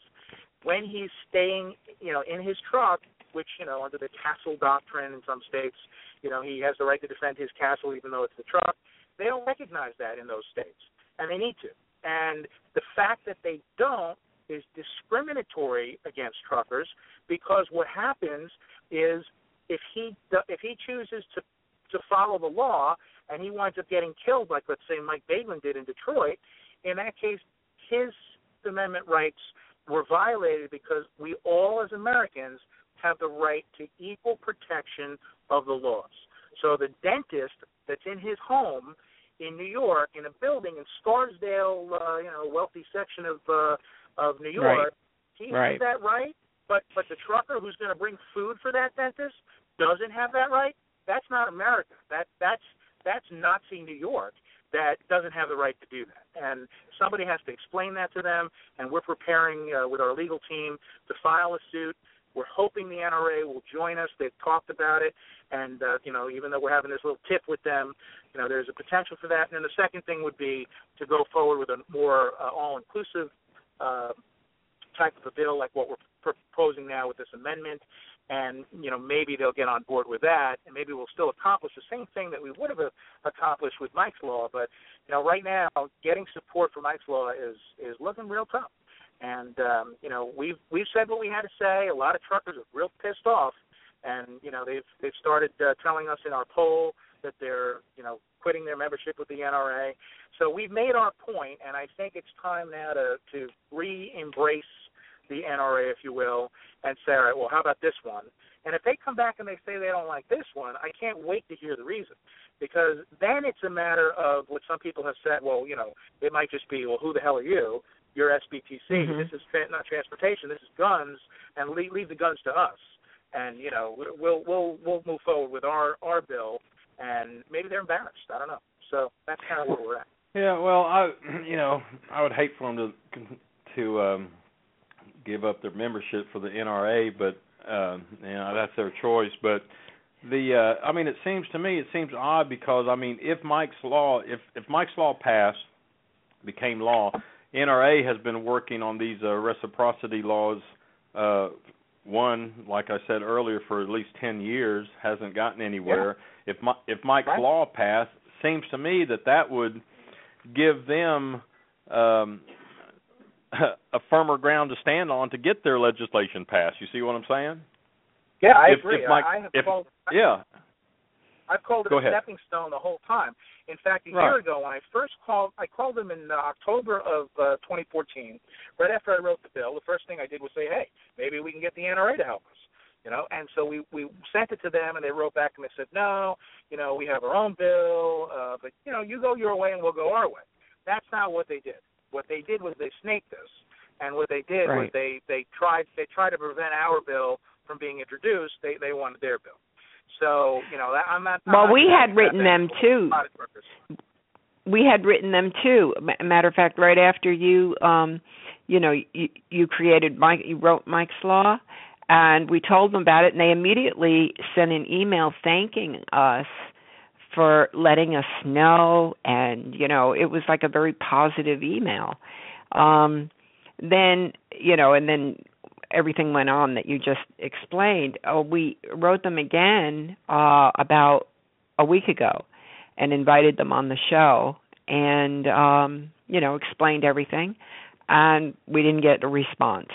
when he's staying, you know, in his truck, which you know under the castle doctrine in some states, you know, he has the right to defend his castle even though it's the truck. They don't recognize that in those states and they need to. And the fact that they don't is discriminatory against truckers because what happens is if he if he chooses to to follow the law and he winds up getting killed, like let's say Mike Bateman did in Detroit, in that case, his amendment rights were violated because we all as Americans have the right to equal protection of the laws. So the dentist that's in his home in New York in a building in Scarsdale, uh, you know, wealthy section of uh, of New York. Right. He right. has that right, but but the trucker who's going to bring food for that dentist doesn't have that right. That's not America. That that's that's Nazi New York that doesn't have the right to do that. And somebody has to explain that to them. And we're preparing uh, with our legal team to file a suit we're hoping the NRA will join us. They've talked about it, and uh, you know, even though we're having this little tip with them, you know, there's a potential for that. And then the second thing would be to go forward with a more uh, all-inclusive uh, type of a bill like what we're proposing now with this amendment, and you know maybe they'll get on board with that, and maybe we'll still accomplish the same thing that we would have accomplished with Mike's Law. But you know, right now, getting support for Mike's Law is is looking real tough. And um, you know, we've we've said what we had to say. A lot of truckers are real pissed off, and you know they've they've started uh, telling us in our poll that they're you know quitting their membership with the NRA. So we've made our point, and I think it's time now to to re-embrace the NRA, if you will, and say, all right, well, how about this one? And if they come back and they say they don't like this one, I can't wait to hear the reason. Because then it's a matter of what some people have said, well, you know, it might just be, well, who the hell are you? You're SBTC. Mm-hmm. This is not transportation. This is guns, and leave, leave the guns to us. And you know, we'll we'll we'll move forward with our our bill, and maybe they're embarrassed. I don't know. So that's kind of where we're at. Yeah, well, I you know I would hate for them to to um, give up their membership for the NRA, but uh, you know that's their choice. But the uh, I mean, it seems to me it seems odd because I mean, if Mike's law if if Mike's law passed became law, NRA has been working on these uh, reciprocity laws. Uh, one, like I said earlier, for at least ten years, hasn't gotten anywhere. Yeah. If my, if Mike's right. law passed, seems to me that that would give them um, a firmer ground to stand on to get their legislation passed. You see what I'm saying? Yeah, I if, agree. If Mike, I have if, yeah. I've called it Go a ahead. stepping stone the whole time. In fact, a right. year ago when I first called, I called them in uh, October of uh, 2014. Right after I wrote the bill, the first thing I did was say, "Hey, maybe we can get the NRA to help us." You know, and so we we sent it to them, and they wrote back and they said, "No, you know, we have our own bill, uh, but you know, you go your way and we'll go our way." That's not what they did. What they did was they snaked us, and what they did right. was they they tried they tried to prevent our bill from being introduced. They they wanted their bill. So you know, that, I'm not. Well, we had written them too. We had written them too. Matter of fact, right after you, um, you know, you, you created Mike, you wrote Mike's Law, and we told them about it, and they immediately sent an email thanking us for letting us know, and you know, it was like a very positive email. Um, then, you know, and then everything went on that you just explained. Uh, we wrote them again uh, about a week ago and invited them on the show and um, you know explained everything, and we didn't get a response.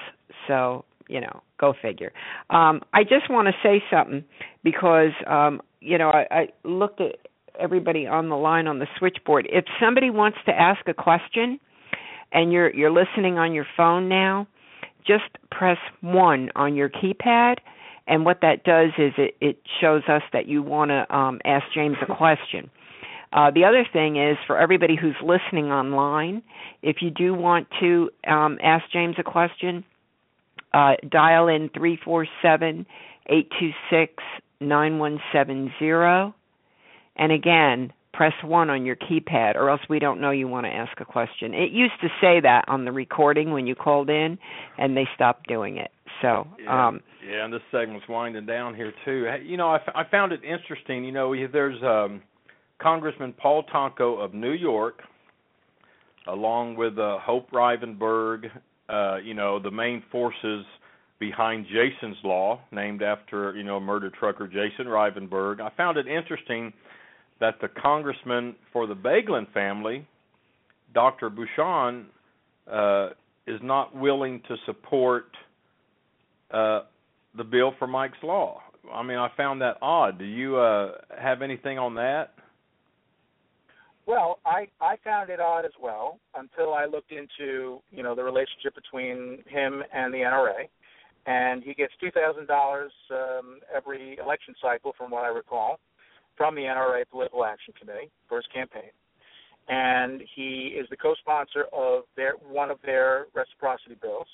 So you know, go figure. Um, I just want to say something because um, you know I, I looked at everybody on the line on the switchboard. If somebody wants to ask a question and you're you're listening on your phone now, just press one on your keypad, and what that does is it, it shows us that you want to um, ask James a question. Uh, the other thing is for everybody who's listening online, if you do want to um, ask James a question, uh, dial in three four seven eight two six nine one seven zero, and again press one on your keypad or else we don't know you want to ask a question. It used to say that on the recording when you called in and they stopped doing it. So, yeah, um yeah, and this segment's winding down here too. You know, I, f- I found it interesting, you know, there's um Congressman Paul Tonko of New York along with uh, Hope Rivenburg, uh, you know, the main forces behind Jason's Law, named after, you know, murdered trucker Jason Rivenburg. I found it interesting that the congressman for the Boeglin family, Dr. Bucshon, uh, is not willing to support uh, the bill for Mike's Law. I mean, I found that odd. Do you uh, have anything on that? Well, I I found it odd as well until I looked into you know the relationship between him and the NRA, and he gets two thousand um, dollars every election cycle, from what I recall, from the NRA Political Action Committee for his campaign, and he is the co-sponsor of their one of their reciprocity bills,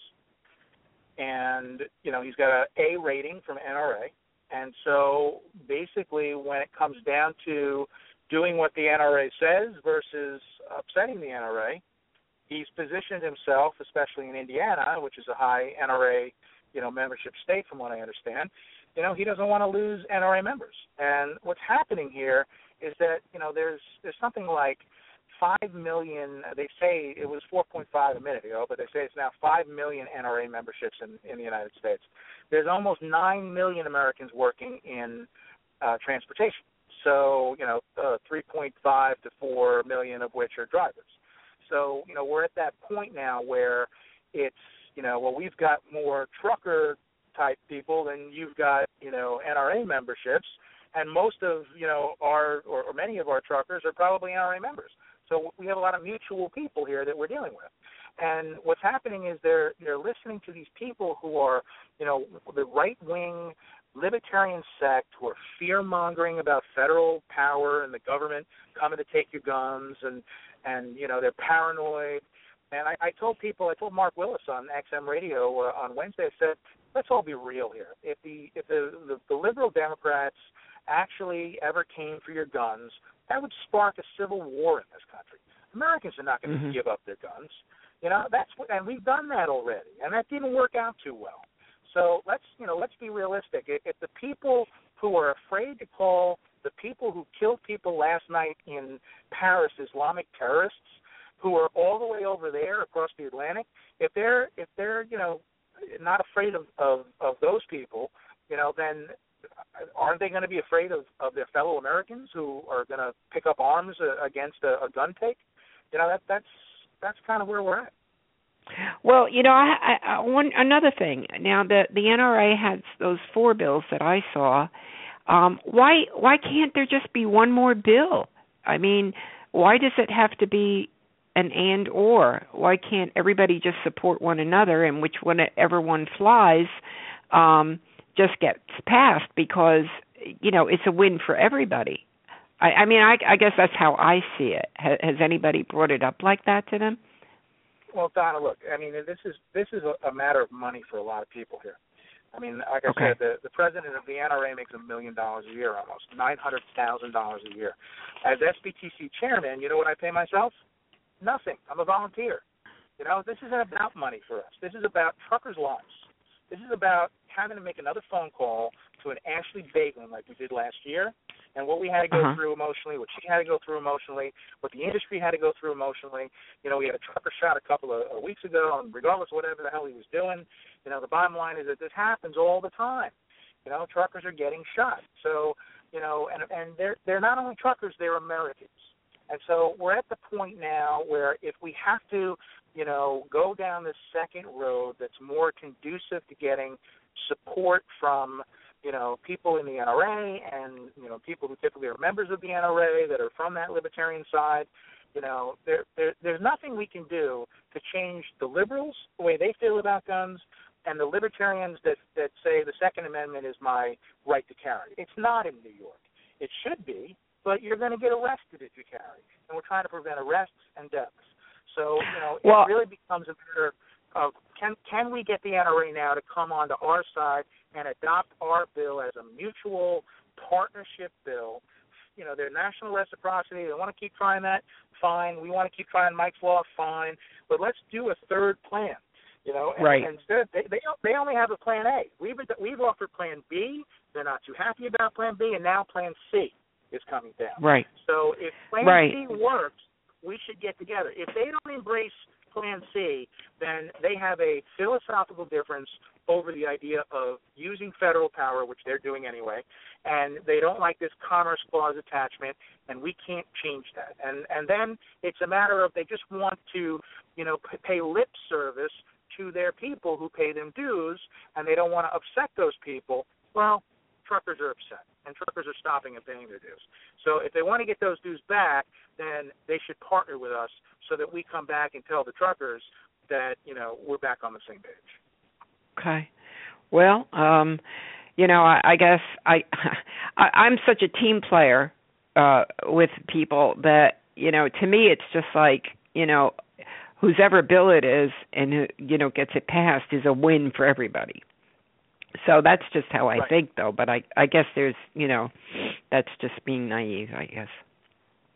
and you know he's got a A rating from NRA, and so basically when it comes down to doing what the NRA says versus upsetting the NRA, he's positioned himself, especially in Indiana, which is a high NRA, you know, membership state from what I understand. You know, he doesn't want to lose NRA members. And what's happening here is that, you know, there's there's something like five million. They say it was 4.5 a minute ago, but they say it's now five million NRA memberships in in the United States. There's almost nine million Americans working in uh, transportation. So you know, uh, 3.5 to 4 million of which are drivers. So you know, we're at that point now where it's you know, well, we've got more trucker type people than you've got you know NRA memberships and most of you know our or, or many of our truckers are probably NRA members. So we have a lot of mutual people here that we're dealing with. And what's happening is they're they're listening to these people who are, you know, the right wing libertarian sect who are fear mongering about federal power and the government coming to take your guns and and you know they're paranoid. And I, I told people, I told Mark Willis on XM Radio uh, on Wednesday, I said, let's all be real here. If the if the the, the liberal Democrats actually ever came for your guns, that would spark a civil war in this country. Americans are not going to mm-hmm. give up their guns. You know, that's what, and we've done that already, and that didn't work out too well. So let's, you know, let's be realistic. If, if the people who are afraid to call the people who killed people last night in Paris Islamic terrorists, who are all the way over there across the Atlantic, if they're if they're you know not afraid of of, of those people, you know, then aren't they going to be afraid of, of their fellow Americans who are going to pick up arms uh, against a, a gun take? You know, that that's that's kind of where we're at. Well, you know, I, I one another thing. Now the the NRA has those four bills that I saw. Um why why can't there just be one more bill? I mean, why does it have to be an and or? Why can't everybody just support one another and which whenever one flies um just gets passed because you know it's a win for everybody. I, I mean, I, I guess that's how I see it. Has, has anybody brought it up like that to them? Well, Donna, look, I mean, this is this is a, a matter of money for a lot of people here. I mean, like I okay. said, the the president of the NRA makes a million dollars a year, almost nine hundred thousand dollars a year. As SBTC chairman, you know what I pay myself? Nothing. I'm a volunteer. You know, this isn't about money for us. This is about truckers' lives. This is about having to make another phone call to an Ashley Boeglin like we did last year, and what we had to go uh-huh. through emotionally, what she had to go through emotionally, what the industry had to go through emotionally. You know, we had a trucker shot a couple of, of weeks ago, and regardless of whatever the hell he was doing, you know, the bottom line is that this happens all the time. You know, truckers are getting shot. So, you know, and and they're they're not only truckers, they're Americans. And so we're at the point now where if we have to you know, go down the second road that's more conducive to getting support from, you know, people in the NRA and, you know, people who typically are members of the NRA that are from that libertarian side. You know, there, there there's nothing we can do to change the liberals the way they feel about guns and the libertarians that that say the Second Amendment is my right to carry. It's not in New York. It should be, but you're going to get arrested if you carry, and we're trying to prevent arrests and deaths. So you know, well, it really becomes a matter of can can we get the NRA now to come onto our side and adopt our bill as a mutual partnership bill. You know, their national reciprocity. They want to keep trying that. Fine. We want to keep trying Mike's Law. Fine. But let's do a third plan. You know, and, right. and instead they, they they only have a plan A. We've we've offered Plan B. They're not too happy about Plan B, and now Plan C is coming down. Right. So if Plan right. C works, we should get together. If they don't embrace Plan C, then they have a philosophical difference over the idea of using federal power, which they're doing anyway, and they don't like this Commerce Clause attachment, and we can't change that. And and then it's a matter of they just want to, you know, pay lip service to their people who pay them dues, and they don't want to upset those people. Well, truckers are upset, and truckers are stopping and paying their dues. So if they want to get those dues back, then they should partner with us so that we come back and tell the truckers that you know we're back on the same page. Okay. Well, um, you know, I, I guess I, I I'm such a team player uh with people that you know to me it's just like you know whosever bill it is and you know gets it passed is a win for everybody so that's just how I right. think, though. But I, I guess there's, you know, that's just being naive, I guess.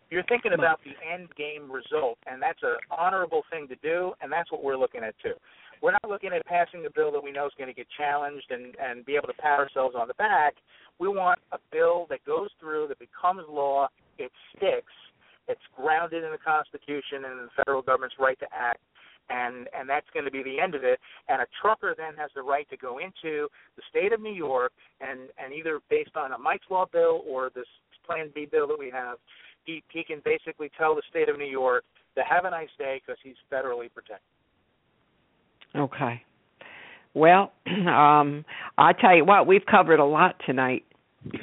You're thinking about the end game result, and that's an honorable thing to do, and that's what we're looking at too. We're not looking at passing a bill that we know is going to get challenged and and be able to pat ourselves on the back. We want a bill that goes through, that becomes law, it sticks, It's grounded in the Constitution and the federal government's right to act and and that's going to be the end of it. And a trucker then has the right to go into the state of New York and and either based on a Mike's Law bill or this Plan B bill that we have, he he can basically tell the state of New York to have a nice day because he's federally protected. Okay. Well, um, I tell you what, we've covered a lot tonight.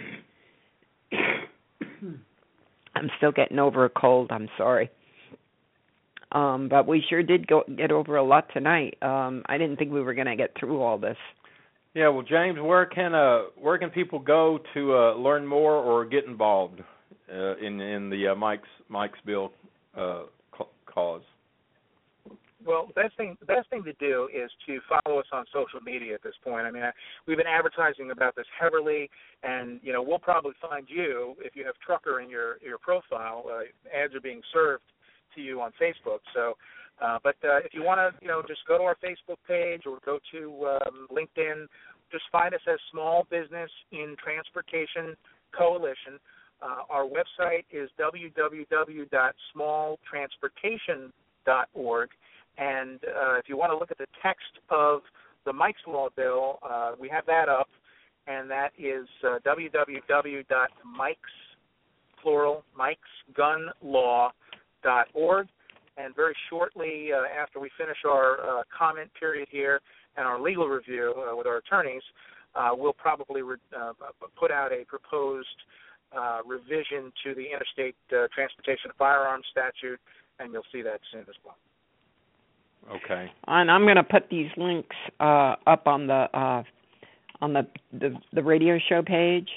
I'm still getting over a cold. I'm sorry. Um, but we sure did go get over a lot tonight. Um, I didn't think we were going to get through all this. Yeah, well, James, where can uh, where can people go to uh, learn more or get involved uh, in in the uh, Mike's Mike's Bill uh, cause? Well, the best thing the best thing to do is to follow us on social media at this point. I mean, I, we've been advertising about this heavily, and you know we'll probably find you if you have Trucker in your your profile. Uh, ads are being served to you on Facebook. So, uh, but uh, if you want to, you know, just go to our Facebook page or go to um, LinkedIn. Just find us as Small Business in Transportation Coalition. Uh, our website is www.smalltransportation.org. And uh, if you want to look at the text of the Mike's Law bill, uh, we have that up, and that is uh, www.mikes, plural, Mike's Gun Law org. And very shortly uh, after we finish our uh, comment period here and our legal review uh, with our attorneys, uh, we'll probably re- uh, put out a proposed uh, revision to the Interstate Transportation Firearms Statute, and you'll see that soon as well. Okay. And I'm going to put these links up on the on the, the the radio show page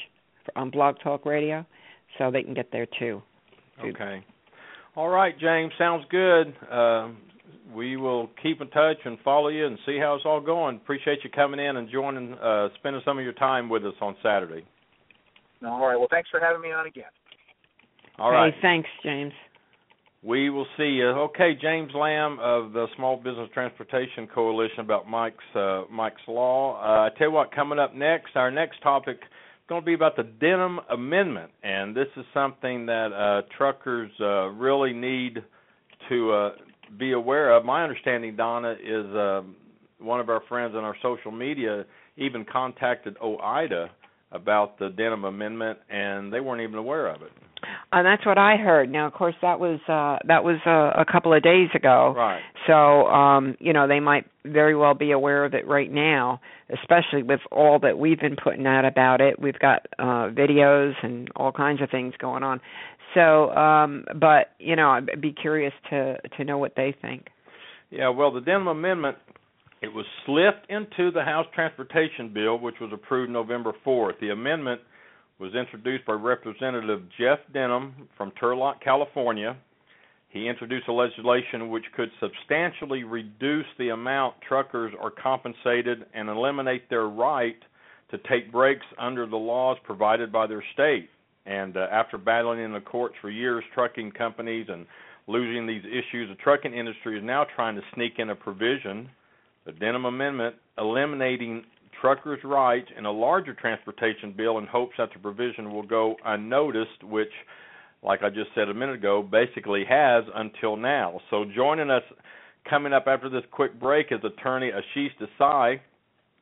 on Blog Talk Radio, so they can get there too. Okay. All right, James, sounds good. Uh, we will keep in touch and follow you and see how it's all going. Appreciate you coming in and joining, uh, spending some of your time with us on Saturday. All right. Well, thanks for having me on again. All right. Hey, thanks, James. We will see you. Okay, James Lamb of the Small Business Transportation Coalition about Mike's uh, Mike's Law. Uh, I tell you what, coming up next, our next topic going to be about the Denham Amendment, and this is something that uh, truckers uh, really need to uh, be aware of. My understanding, Donna, is uh, one of our friends on our social media even contacted OOIDA about the Denham Amendment, and they weren't even aware of it. And that's what I heard. Now, of course, that was uh, that was uh, a couple of days ago. Right. So, um, you know, they might very well be aware of it right now, especially with all that we've been putting out about it. We've got uh, videos and all kinds of things going on. So, um, but you know, I'd be curious to to know what they think. Yeah. Well, the Denham Amendment it was slipped into the House Transportation Bill, which was approved November 4th. The amendment was introduced by Representative Jeff Denham from Turlock, California. He introduced a legislation which could substantially reduce the amount truckers are compensated and eliminate their right to take breaks under the laws provided by their state. And uh, after battling in the courts for years, trucking companies and losing these issues, the trucking industry is now trying to sneak in a provision, the Denham Amendment, eliminating truckers' rights in a larger transportation bill in hopes that the provision will go unnoticed, which, like I just said a minute ago, basically has until now. So joining us coming up after this quick break is attorney Aashish Desai.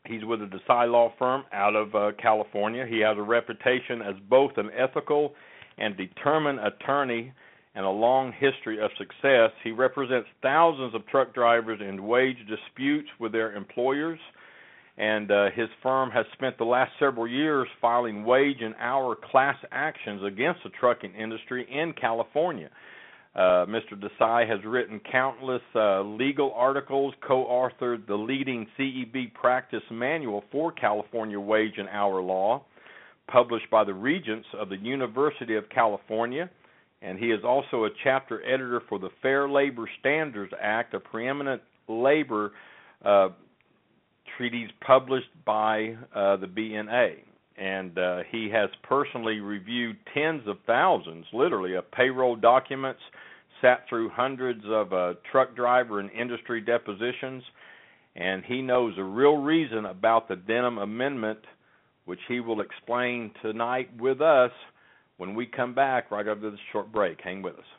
He's with the Desai Law Firm out of uh, California. He has a reputation as both an ethical and determined attorney and a long history of success. He represents thousands of truck drivers in wage disputes with their employers – and uh, his firm has spent the last several years filing wage and hour class actions against the trucking industry in California. Uh, Mr. Desai has written countless uh, legal articles, co-authored the leading CEB practice manual for California wage and hour law, published by the Regents of the University of California, and he is also a chapter editor for the Fair Labor Standards Act, a preeminent labor uh, treaties published by uh, the BNA. And uh, he has personally reviewed tens of thousands, literally, of payroll documents, sat through hundreds of uh, truck driver and industry depositions, and he knows the real reason about the Denham Amendment, which he will explain tonight with us when we come back right after this short break. Hang with us.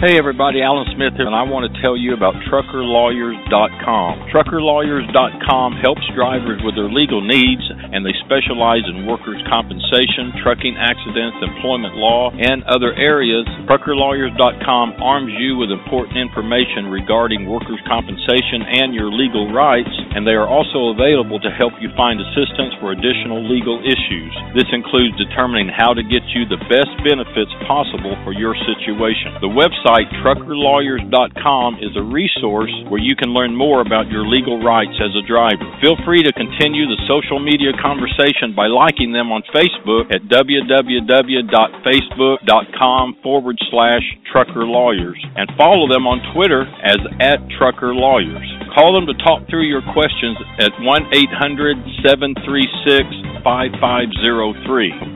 Hey everybody, Alan Smith here, and I want to tell you about TruckerLawyers.com. TruckerLawyers.com helps drivers with their legal needs, and they specialize in workers' compensation, trucking accidents, employment law, and other areas. TruckerLawyers.com arms you with important information regarding workers' compensation and your legal rights, and they are also available to help you find assistance for additional legal issues. This includes determining how to get you the best benefits possible for your situation. The website website, truckerlawyers.com, is a resource where you can learn more about your legal rights as a driver. Feel free to continue the social media conversation by liking them on Facebook at www.facebook.com forward slash truckerlawyers and follow them on Twitter as at truckerlawyers. Call them to talk through your questions at 1 800 736 5503.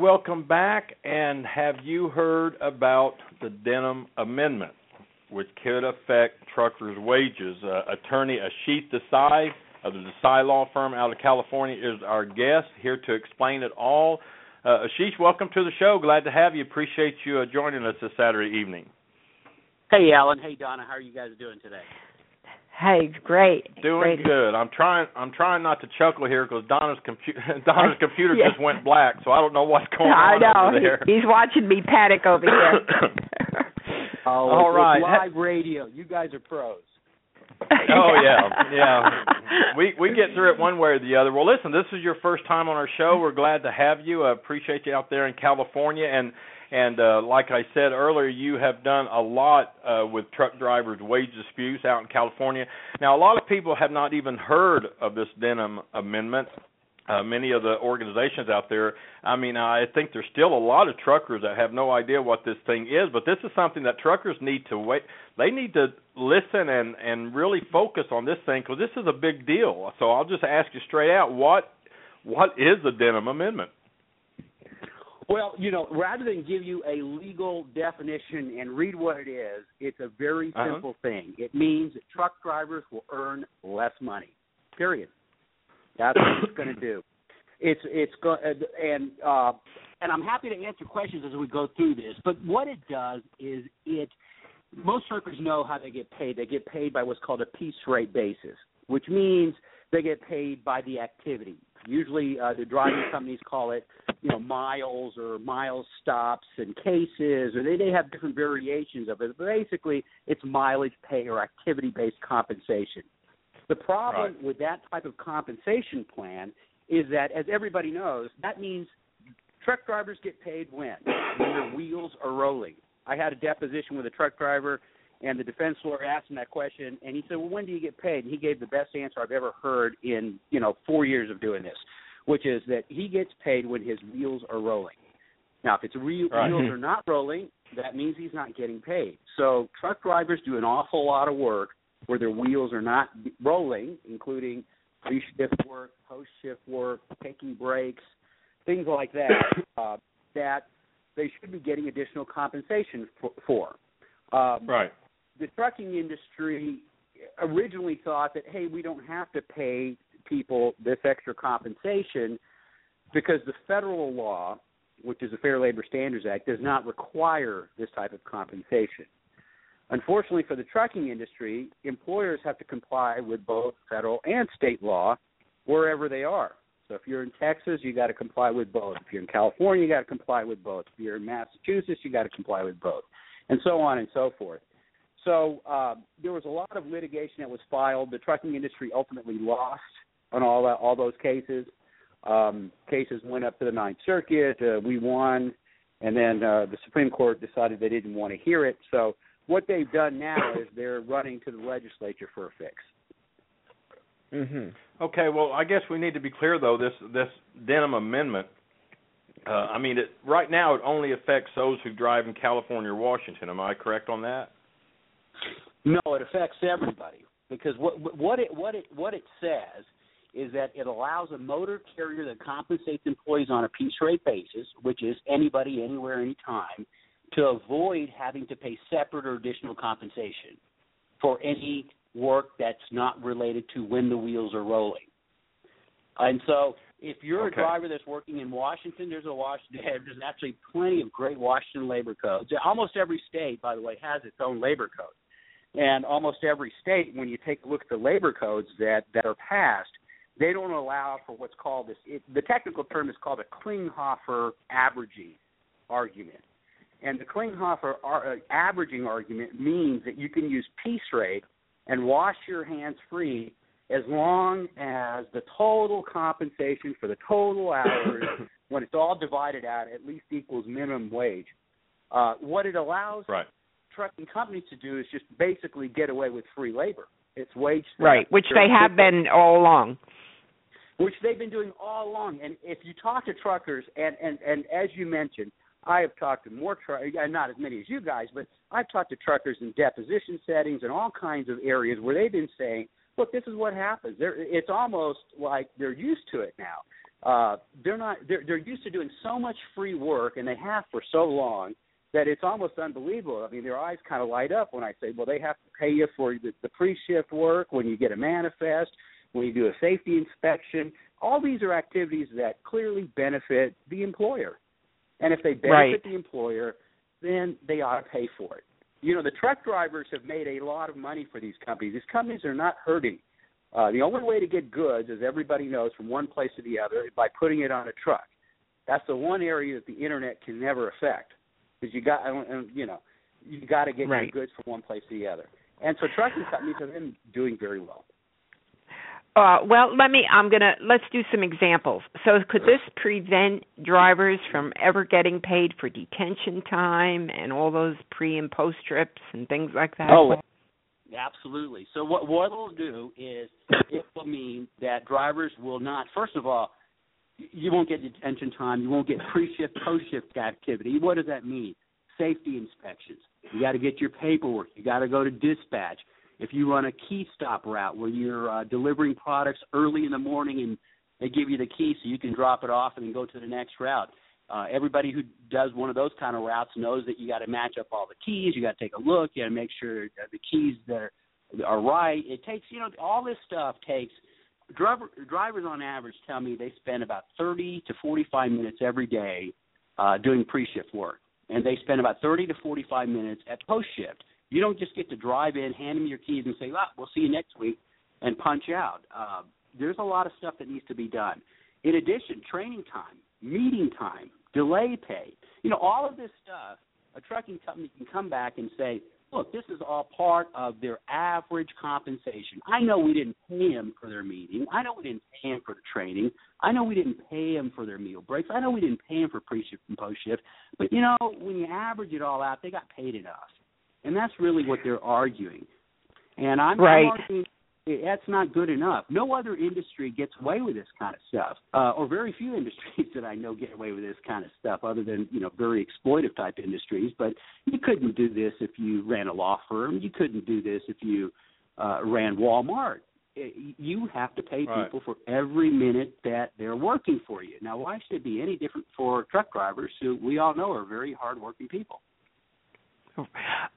Welcome back. And have you heard about the Denham Amendment, which could affect truckers' wages? Uh, attorney Aashish Desai of the Desai Law Firm out of California is our guest here to explain it all. Uh, Aashish, welcome to the show. Glad to have you. Appreciate you uh, joining us this Saturday evening. Hey, Alan. Hey, Donna. How are you guys doing today? Hey, great. Doing great. good. I'm trying. I'm trying not to chuckle here because Donna's computer Donna's computer Yeah. just went black, so I don't know what's going on I on know. over there. He- He's watching me panic over here. Oh, All it's right. live radio. You guys are pros. oh yeah, yeah. We we get through it one way or the other. Well, listen, this is your first time on our show. We're glad to have you. I appreciate you out there in California, and and uh, like I said earlier, you have done a lot uh, with truck drivers' wage disputes out in California. Now, a lot of people have not even heard of this Denham Amendment. Uh, many of the organizations out there. I mean, I think there's still a lot of truckers that have no idea what this thing is, but this is something that truckers need to wait. They need to listen and and really focus on this thing because this is a big deal. So I'll just ask you straight out what what is the Denham Amendment? Well, you know, rather than give you a legal definition and read what it is, it's a very Uh-huh. simple thing. It means that truck drivers will earn less money. Period. That's what it's going to do. It's it's go and uh, and I'm happy to answer questions as we go through this. But what it does is it most truckers know how they get paid. They get paid by what's called a piece rate basis, which means they get paid by the activity. Usually, uh, the driving companies call it, you know, miles or miles stops and cases, or they they have different variations of it. But basically, it's mileage pay or activity-based compensation. The problem Right. with that type of compensation plan is that, as everybody knows, that means truck drivers get paid when when their wheels are rolling. I had a deposition with a truck driver, and the defense lawyer asked him that question, and he said, "Well, when do you get paid?" And he gave the best answer I've ever heard in you know four years of doing this, which is that he gets paid when his wheels are rolling. Now, if its re- Right. wheels are not rolling, that means he's not getting paid. So truck drivers do an awful lot of work where their wheels are not rolling, including pre-shift work, post-shift work, taking breaks, things like that, uh, that they should be getting additional compensation for. for. Um, Right. The trucking industry originally thought that hey, we don't have to pay people this extra compensation because the federal law, which is the Fair Labor Standards Act, does not require this type of compensation. Unfortunately for the trucking industry, employers have to comply with both federal and state law wherever they are. So if you're in Texas, you got to comply with both. If you're in California, you got to comply with both. If you're in Massachusetts, you got to comply with both, and so on and so forth. So uh, there was a lot of litigation that was filed. The trucking industry ultimately lost on all that, all those cases. Um, cases went up to the Ninth Circuit. Uh, we won, and then uh, the Supreme Court decided they didn't want to hear it. So what they've done now is they're running to the legislature for a fix. Mhm. Okay, well, I guess we need to be clear though. This this Denham amendment. Uh, I mean, it, right now it only affects those who drive in California or Washington. Am I correct on that? No, it affects everybody because what what it what it what it says is that it allows a motor carrier that compensates employees on a piece rate basis, which is anybody, anywhere, anytime, to avoid having to pay separate or additional compensation for any work that's not related to when the wheels are rolling. And so, if you're Okay. a driver that's working in Washington, there's a Washington. There's actually plenty of great Washington labor codes. Almost every state, by the way, has its own labor code. And almost every state, when you take a look at the labor codes that that are passed, they don't allow for what's called this. It, the technical term is called a Klinghoffer averaging argument. And the Klinghoffer ar- uh, averaging argument means that you can use piece rate and wash your hands free as long as the total compensation for the total hours, when it's all divided out, at least equals minimum wage. Uh, what it allows Right. Trucking companies to do is just basically get away with free labor. It's wage theft. Right, which they have been all along. which they've been doing all along. And if you talk to truckers, and and and as you mentioned, I have talked to more truckers, not as many as you guys, but I've talked to truckers in deposition settings and all kinds of areas where they've been saying, "Look, this is what happens." They're, it's almost like they're used to it now. Uh, they're not. They're they're used to doing so much free work, and they have for so long that it's almost unbelievable. I mean, their eyes kind of light up when I say, "Well, they have to pay you for the, the pre-shift work when you get a manifest." when you do a safety inspection. All these are activities that clearly benefit the employer. And if they benefit Right. the employer, then they ought to pay for it. You know, the truck drivers have made a lot of money for these companies. These companies are not hurting. Uh, the only way to get goods, as everybody knows, from one place to the other is by putting it on a truck. That's the one area that the internet can never affect because you got, and, you know, you got to get Right. your goods from one place to the other. And so trucking companies have been doing very well. Uh, well, let me. I'm gonna. Let's do some examples. So, could this prevent drivers from ever getting paid for detention time and all those pre and post trips and things like that? Oh, absolutely. So what what it'll do is it will mean that drivers will not. First of all, you won't get detention time. You won't get pre-shift, post-shift activity. What does that mean? Safety inspections. You got to get your paperwork. You got to go to dispatch. If you run a key stop route where you're uh, delivering products early in the morning and they give you the key so you can drop it off and then go to the next route. Uh, everybody who does one of those kind of routes knows that you got to match up all the keys. You got to take a look. You got to make sure the keys that are, are right. It takes, you know, all this stuff takes. Driver, drivers on average tell me they spend about 30 to 45 minutes every day uh, doing pre-shift work, and they spend about 30 to 45 minutes at post-shift. You don't just get to drive in, hand them your keys, and say, "Well, we'll see you next week," and punch out. Uh, there's a lot of stuff that needs to be done. In addition, training time, meeting time, delay pay. You know, all of this stuff. A trucking company can come back and say, "Look, this is all part of their average compensation. I know we didn't pay them for their meeting. I know we didn't pay them for the training. I know we didn't pay them for their meal breaks. I know we didn't pay them for pre-shift and post-shift. But you know, when you average it all out, they got paid enough." And that's really what they're arguing. And I'm, Right. I'm arguing that's not good enough. No other industry gets away with this kind of stuff, uh, or very few industries that I know get away with this kind of stuff, other than you know very exploitive type industries. But you couldn't do this if you ran a law firm. You couldn't do this if you uh, ran Walmart. It- You have to pay Right. people for every minute that they're working for you. Now, why should it be any different for truck drivers, who we all know are very hardworking people?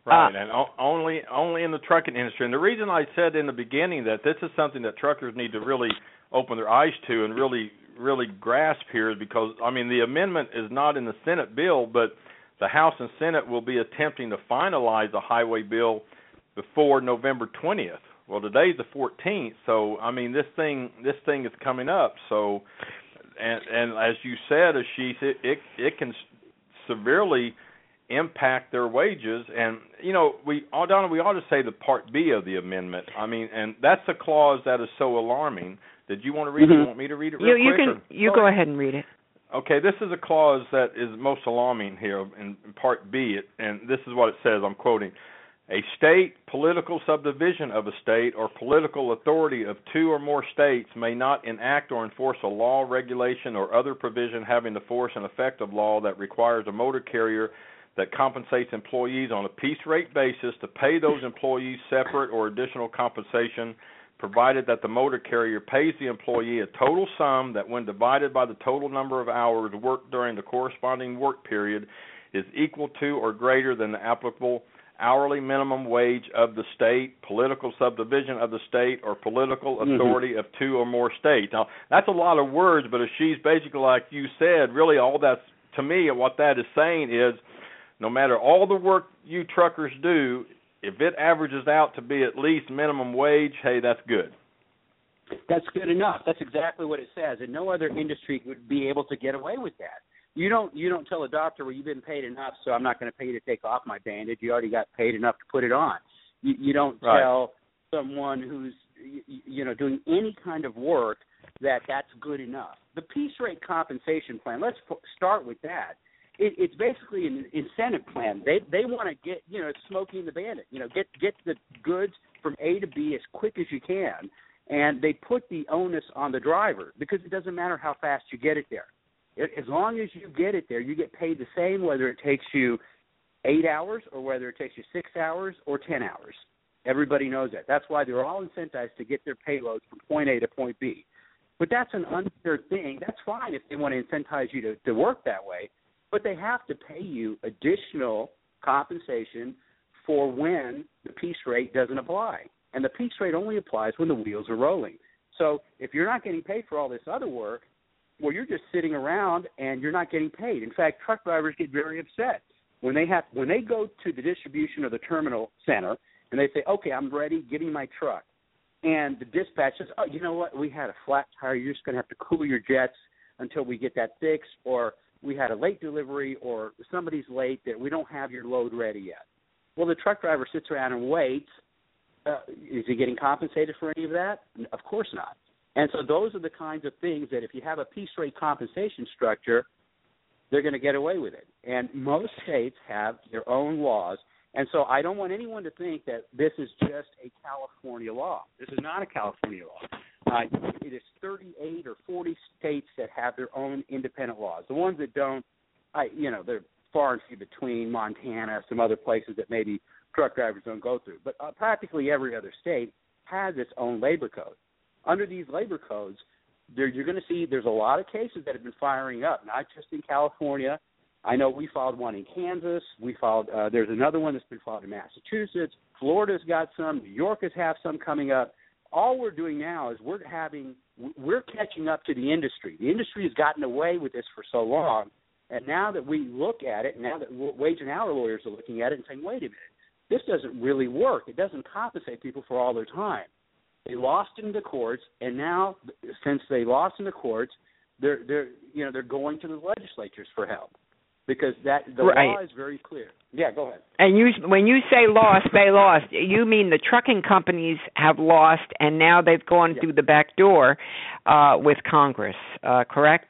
Right, uh, and o- only only in the trucking industry. And the reason I said in the beginning that this is something that truckers need to really open their eyes to and really really grasp here is because I mean the amendment is not in the Senate bill, but the House and Senate will be attempting to finalize the highway bill before November 20th. Well, today's the 14th, so I mean this thing this thing is coming up. So, and and as you said, Aashish, it it, it can severely impact their wages. And you know, we oh, Donna, we ought to say the Part B of the amendment. I mean, and that's a clause that is so alarming. Did you want to read it? Mhm. You want me to read it? You Real you quick, can or- you go ahead and read it. Okay, this is a clause that is most alarming here in, in Part B, it, and this is what it says. I'm quoting. A state, political subdivision of a state, or political authority of two or more states may not enact or enforce a law, regulation, or other provision having the force and effect of law that requires a motor carrier that compensates employees on a piece rate basis to pay those employees separate or additional compensation provided that the motor carrier pays the employee a total sum that when divided by the total number of hours worked during the corresponding work period is equal to or greater than the applicable hourly minimum wage of the state, political subdivision of the state, or political Mm-hmm. authority of two or more states. Now, that's a lot of words, but if she's basically like you said, really all that's to me what that is saying is no matter all the work you truckers do, if it averages out to be at least minimum wage, hey, that's good. That's good enough. That's exactly what it says, and no other industry would be able to get away with that. You don't you don't tell a doctor, well, you've been paid enough, so I'm not going to pay you to take off my bandage. You already got paid enough to put it on. You, you don't Right. tell someone who's you, you know doing any kind of work that that's good enough. The piece rate compensation plan. Let's start with that. It, it's basically an incentive plan. They they want to get you know and the Bandit. You know get get the goods from A to B as quick as you can, and they put the onus on the driver because it doesn't matter how fast you get it there. It, as long as you get it there, you get paid the same whether it takes you eight hours or whether it takes you six hours or ten hours. Everybody knows that. That's why they're all incentivized to get their payloads from point A to point B. But that's an unfair thing. That's fine if they want to incentivize you to, to work that way, but they have to pay you additional compensation for when the piece rate doesn't apply. And the piece rate only applies when the wheels are rolling. So if you're not getting paid for all this other work, well, you're just sitting around and you're not getting paid. In fact, truck drivers get very upset when they have when they go to the distribution or the terminal center and they say, "Okay, I'm ready. Give me my truck." And the dispatch says, "Oh, you know what? We had a flat tire. You're just going to have to cool your jets until we get that fixed, or we had a late delivery, or somebody's late that we don't have your load ready yet." Well, the truck driver sits around and waits. Uh, is he getting compensated for any of that? Of course not. And so those are the kinds of things that if you have a piece rate compensation structure, they're going to get away with it. And most states have their own laws. And so I don't want anyone to think that this is just a California law. This is not a California law. Uh, it is 38 or 40 states that have their own independent laws. The ones that don't, I you know, they're far and few between. Montana, some other places that maybe truck drivers don't go through. But uh, practically every other state has its own labor code. Under these labor codes, there you're going to see there's a lot of cases that have been firing up, not just in California. I know we filed one in Kansas. We filed. Uh, there's another one that's been filed in Massachusetts. Florida's got some. New York has have some coming up. All we're doing now is we're having we're catching up to the industry. The industry has gotten away with this for so long, and now that we look at it, now that wage and hour lawyers are looking at it and saying, wait a minute, this doesn't really work. It doesn't compensate people for all their time. They lost in the courts, and now since they lost in the courts, they're they're you know they're going to the legislatures for help because that the Right. law is very clear. Yeah, go ahead. And you, when you say lost, they lost. You mean the trucking companies have lost, and now they've gone through the back door uh, with Congress, uh, correct?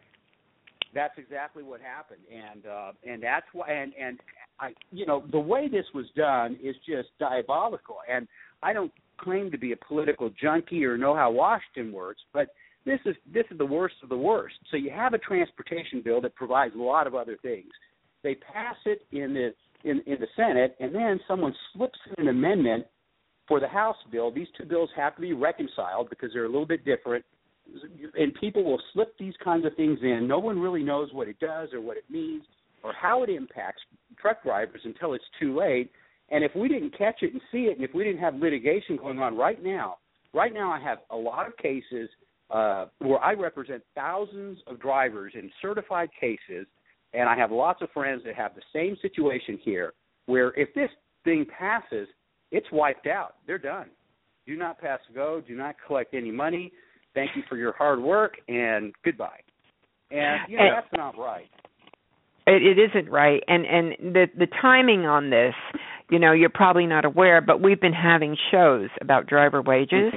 That's exactly what happened, and uh, and that's why and and I you know the way this was done is just diabolical, and I don't claim to be a political junkie or know how Washington works, but this is this is the worst of the worst. So you have a transportation bill that provides a lot of other things. They pass it in the in in the Senate, and then someone slips in an amendment for the House bill. These two bills have to be reconciled because they're a little bit different and people will slip these kinds of things in. No one really knows what it does or what it means or how it impacts truck drivers until it's too late. And if we didn't catch it and see it, and if we didn't have litigation going on right now, right now I have a lot of cases uh, where I represent thousands of drivers in certified cases, and I have lots of friends that have the same situation here, where if this thing passes, it's wiped out. They're done. Do not pass go. Do not collect any money. Thank you for your hard work, and goodbye. And you know that's not right. It, it isn't right, and and the the timing on this, you know, you're probably not aware, but we've been having shows about driver wages,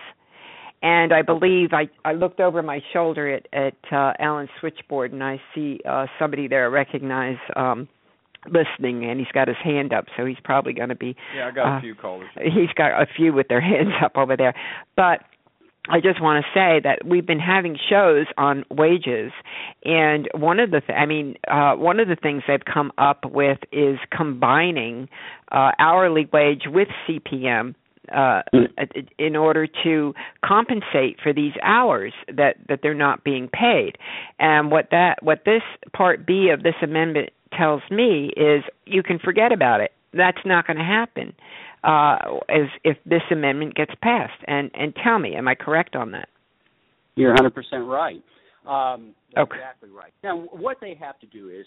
and I believe I I looked over my shoulder at at uh, Alan's switchboard, and I see uh, somebody there I recognize um, listening and he's got his hand up so he's probably going to be Yeah, I got uh, a few callers. he's got a few with their hands up over there but I just want to say that we've been having shows on wages, and one of the th- I mean, uh, one of the things they've come up with is combining uh, hourly wage with CPM uh, in order to compensate for these hours that that they're not being paid. And what that what this part B of this amendment tells me is you can forget about it. That's not going to happen uh, as if this amendment gets passed. And and tell me, am I correct on that? You're 100% right. Um, Okay. exactly right. Now, what they have to do is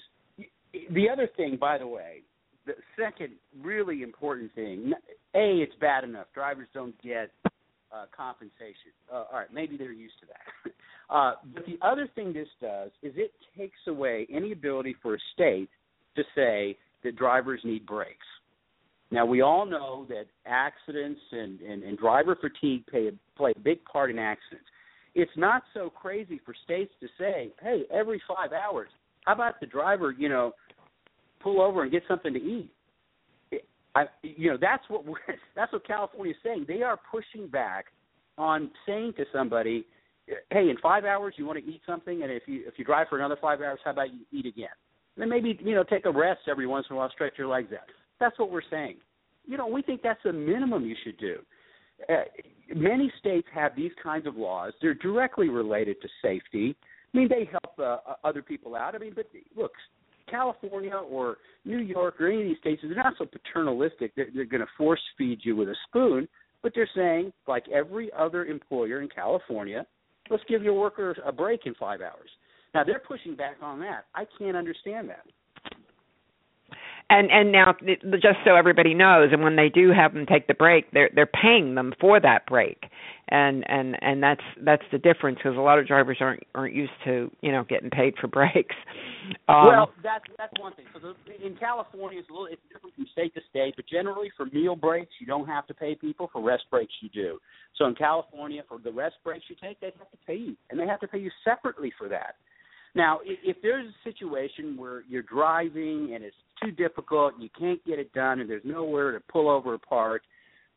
the other thing, by the way, the second really important thing. A, it's bad enough drivers don't get uh, compensation. Uh, all right, maybe they're used to that. Uh, but the other thing this does is it takes away any ability for a state to say that drivers need breaks. Now we all know that accidents and, and, and driver fatigue play, play a big part in accidents. It's not so crazy for states to say, "Hey, every five hours, how about the driver, you know, pull over and get something to eat?" I, you know, that's what we're, that's what California is saying. They are pushing back on saying to somebody, "Hey, in five hours, you want to eat something, and if you if you drive for another five hours, how about you eat again?" And then maybe you know take a rest every once in a while, stretch your legs out. That's what we're saying. You know, we think that's the minimum you should do. Uh, many states have these kinds of laws. They're directly related to safety. I mean, they help uh, other people out. I mean, but look, California or New York or any of these states, they're not so paternalistic. They're, they're going to force feed you with a spoon, but they're saying, like every other employer in California, let's give your workers a break in five hours. Now they're pushing back on that. I can't understand that. And and now just so everybody knows, and when they do have them take the break, they're they're paying them for that break, and and and that's that's the difference because a lot of drivers aren't aren't used to you know getting paid for breaks. Um, well, that's that's one thing. So the, in California, it's a little it's different from state to state, but generally for meal breaks, you don't have to pay people. For rest breaks, you do. So in California, for the rest breaks you take, they have to pay you, and they have to pay you separately for that. Now, if there's a situation where you're driving and it's too difficult and you can't get it done and there's nowhere to pull over or park,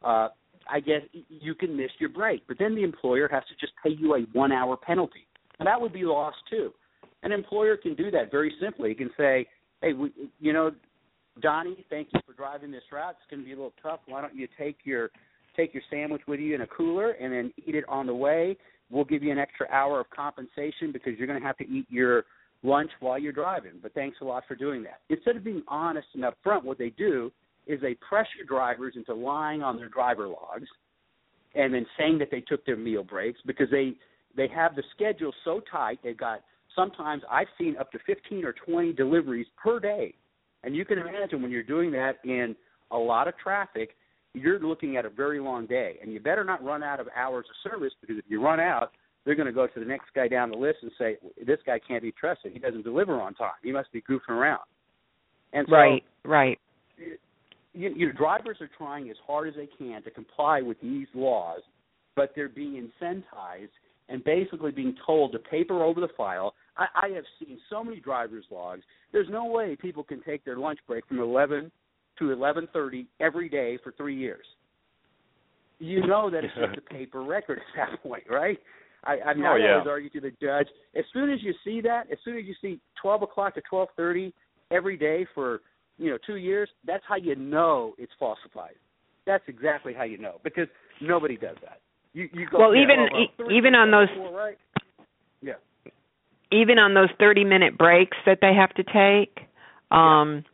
uh, I guess you can miss your break. But then the employer has to just pay you a one hour penalty. And that would be lost too. An employer can do that very simply. He can say, hey, we, you know, Donnie, thank you for driving this route. It's going to be a little tough. Why don't you take your take your sandwich with you in a cooler and then eat it on the way? We'll give you an extra hour of compensation because you're going to have to eat your lunch while you're driving. But thanks a lot for doing that. Instead of being honest and upfront, what they do is they pressure drivers into lying on their driver logs and then saying that they took their meal breaks because they they have the schedule so tight. They've got sometimes I've seen up to 15 or 20 deliveries per day. And you can imagine when you're doing that in a lot of traffic, you're looking at a very long day, and you better not run out of hours of service because if you run out, they're going to go to the next guy down the list and say, "This guy can't be trusted. He doesn't deliver on time. He must be goofing around." And so, right, right. You, you know, drivers are trying as hard as they can to comply with these laws, but they're being incentivized and basically being told to paper over the file. I, I have seen so many drivers' logs. There's no way people can take their lunch break from 11 to 11:30 every day for three years. You know that it's just a paper record at that point, right? I, I mean, Oh, I yeah. always argue to the judge. As soon as you see that, as soon as you see 12 o'clock to 12:30 every day for you know two years, that's how you know it's falsified. That's exactly how you know because nobody does that. You you go Well, even- well, e- three, even on those- four, right? Yeah. even on those 30 minute breaks that they have to take um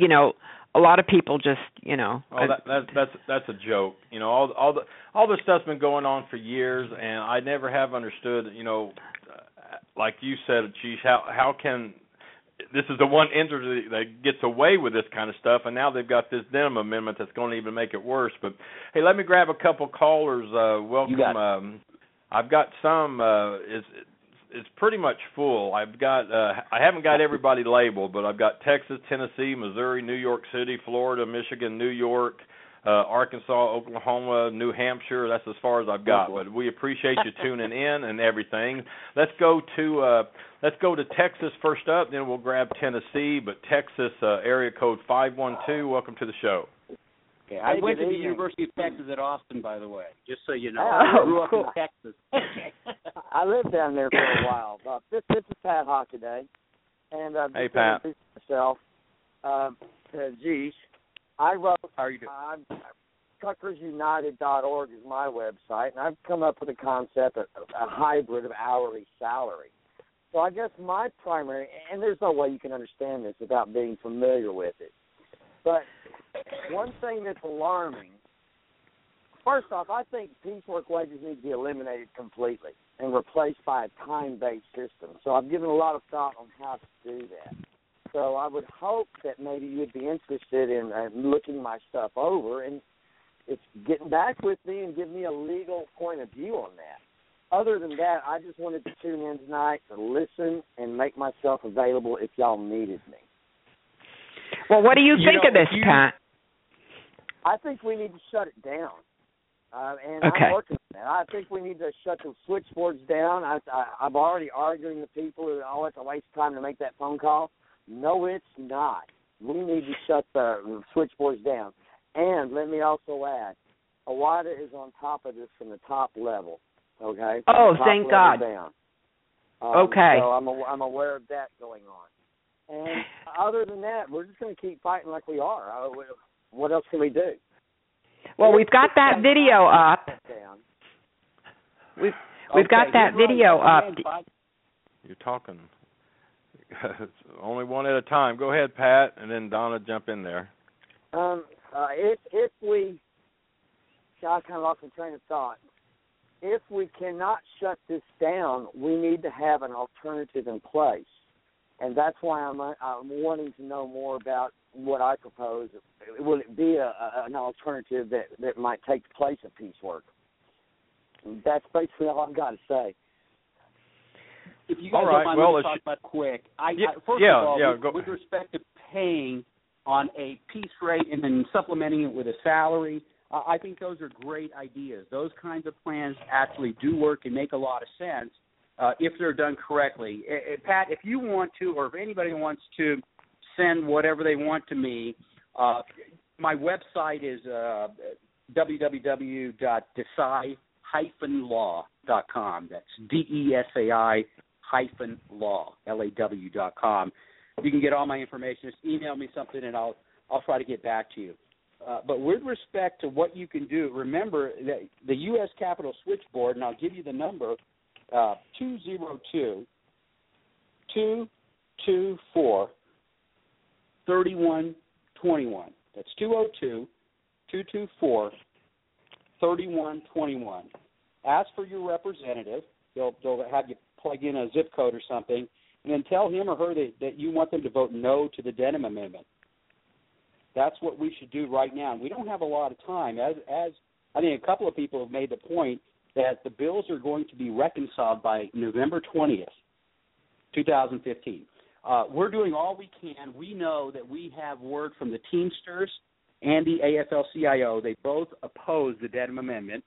you know a lot of people just you know Oh, that, that's that's that's a joke. You know, all all the all this stuff's been going on for years, and I never have understood. You know, uh, like you said, Aashish, how how can this is the one industry that gets away with this kind of stuff, and now they've got this Denham amendment that's going to even make it worse. But hey, let me grab a couple callers. Uh, welcome. got it. Um, I've got some. Uh, it's it's pretty much full. I've got uh I haven't got everybody labeled, but I've got Texas, Tennessee, Missouri, New York City, Florida, Michigan, New York, uh, Arkansas, Oklahoma, New Hampshire. That's as far as I've got. But we appreciate you tuning in and everything. Let's go to uh, let's go to Texas first up. Then we'll grab Tennessee. But Texas uh, area code five one two. Welcome to the show. Okay, I Hey, went to the evening. University of Texas at Austin, by the way, just so you know. Oh, I grew up in Texas. I lived down there for a while. Uh, this, this is Pat Hockaday, and uh, Hey, just to Pat. myself. Um, uh, geez, I wrote. How are you doing? Uh, TruckersUnited.org is my website, and I've come up with a concept of a hybrid of hourly salary. So I guess my primary, and there's no way you can understand this without being familiar with it. But one thing that's alarming, first off, I think piecework wages need to be eliminated completely and replaced by a time-based system. So I've given a lot of thought on how to do that. So I would hope that maybe you'd be interested in uh, looking my stuff over and it's getting back with me and give me a legal point of view on that. Other than that, I just wanted to tune in tonight to listen and make myself available if y'all needed me. Well, what do you, You think know, of this, you- Pat? I think we need to shut it down. Uh, and Okay. I'm working on that. I think we need to shut the switchboards down. I, I, I'm already arguing with people who oh, it's a waste of time to make that phone call. No, it's not. We need to shut the switchboards down. And let me also add, OOIDA is on top of this from the top level. Okay. From Oh, thank God. Down. Um, Okay. So I'm I'm aware of that going on. And other than that, we're just going to keep fighting like we are. Uh, what else can we do? Well, we've got that video up. We've we've got that video up. You're talking. Only one at a time. Go ahead, Pat, and then Donna jump in there. Um, uh, if if we, I kind of lost my train of thought. If we cannot shut this down, we need to have an alternative in place, and that's why I'm uh, I'm wanting to know more about what I propose. Will it be a, a, an alternative that that might take the place of piecework? That's basically all I've got to say. If you guys All right, don't mind, well, let me talk about quick. I, Yeah, I first yeah, of all, yeah, with, go- with respect to paying on a piece rate and then supplementing it with a salary, uh, I think those are great ideas. Those kinds of plans actually do work and make a lot of sense uh, if they're done correctly. Uh, Pat, if you want to, or if anybody wants to send whatever they want to me, uh, my website is uh, www.desai-law.com. That's D-E-S-A-I hyphen law, L-A-W dot com. You can get all my information. Just email me something, and I'll I'll try to get back to you. Uh, but with respect to what you can do, remember that the U.S. Capitol Switchboard, and I'll give you the number, uh, 202 224 3121. That's 202 224 3121. Ask for your representative. They'll, they'll have you plug in a zip code or something, and then tell him or her that, that you want them to vote no to the Denham Amendment. That's what we should do right now. And we don't have a lot of time. As, as I think a couple of people have made the point that the bills are going to be reconciled by November 20th, 2015. Uh, we're doing all we can. We know that we have word from the Teamsters and the AFL-CIO. They both oppose the Denham Amendment,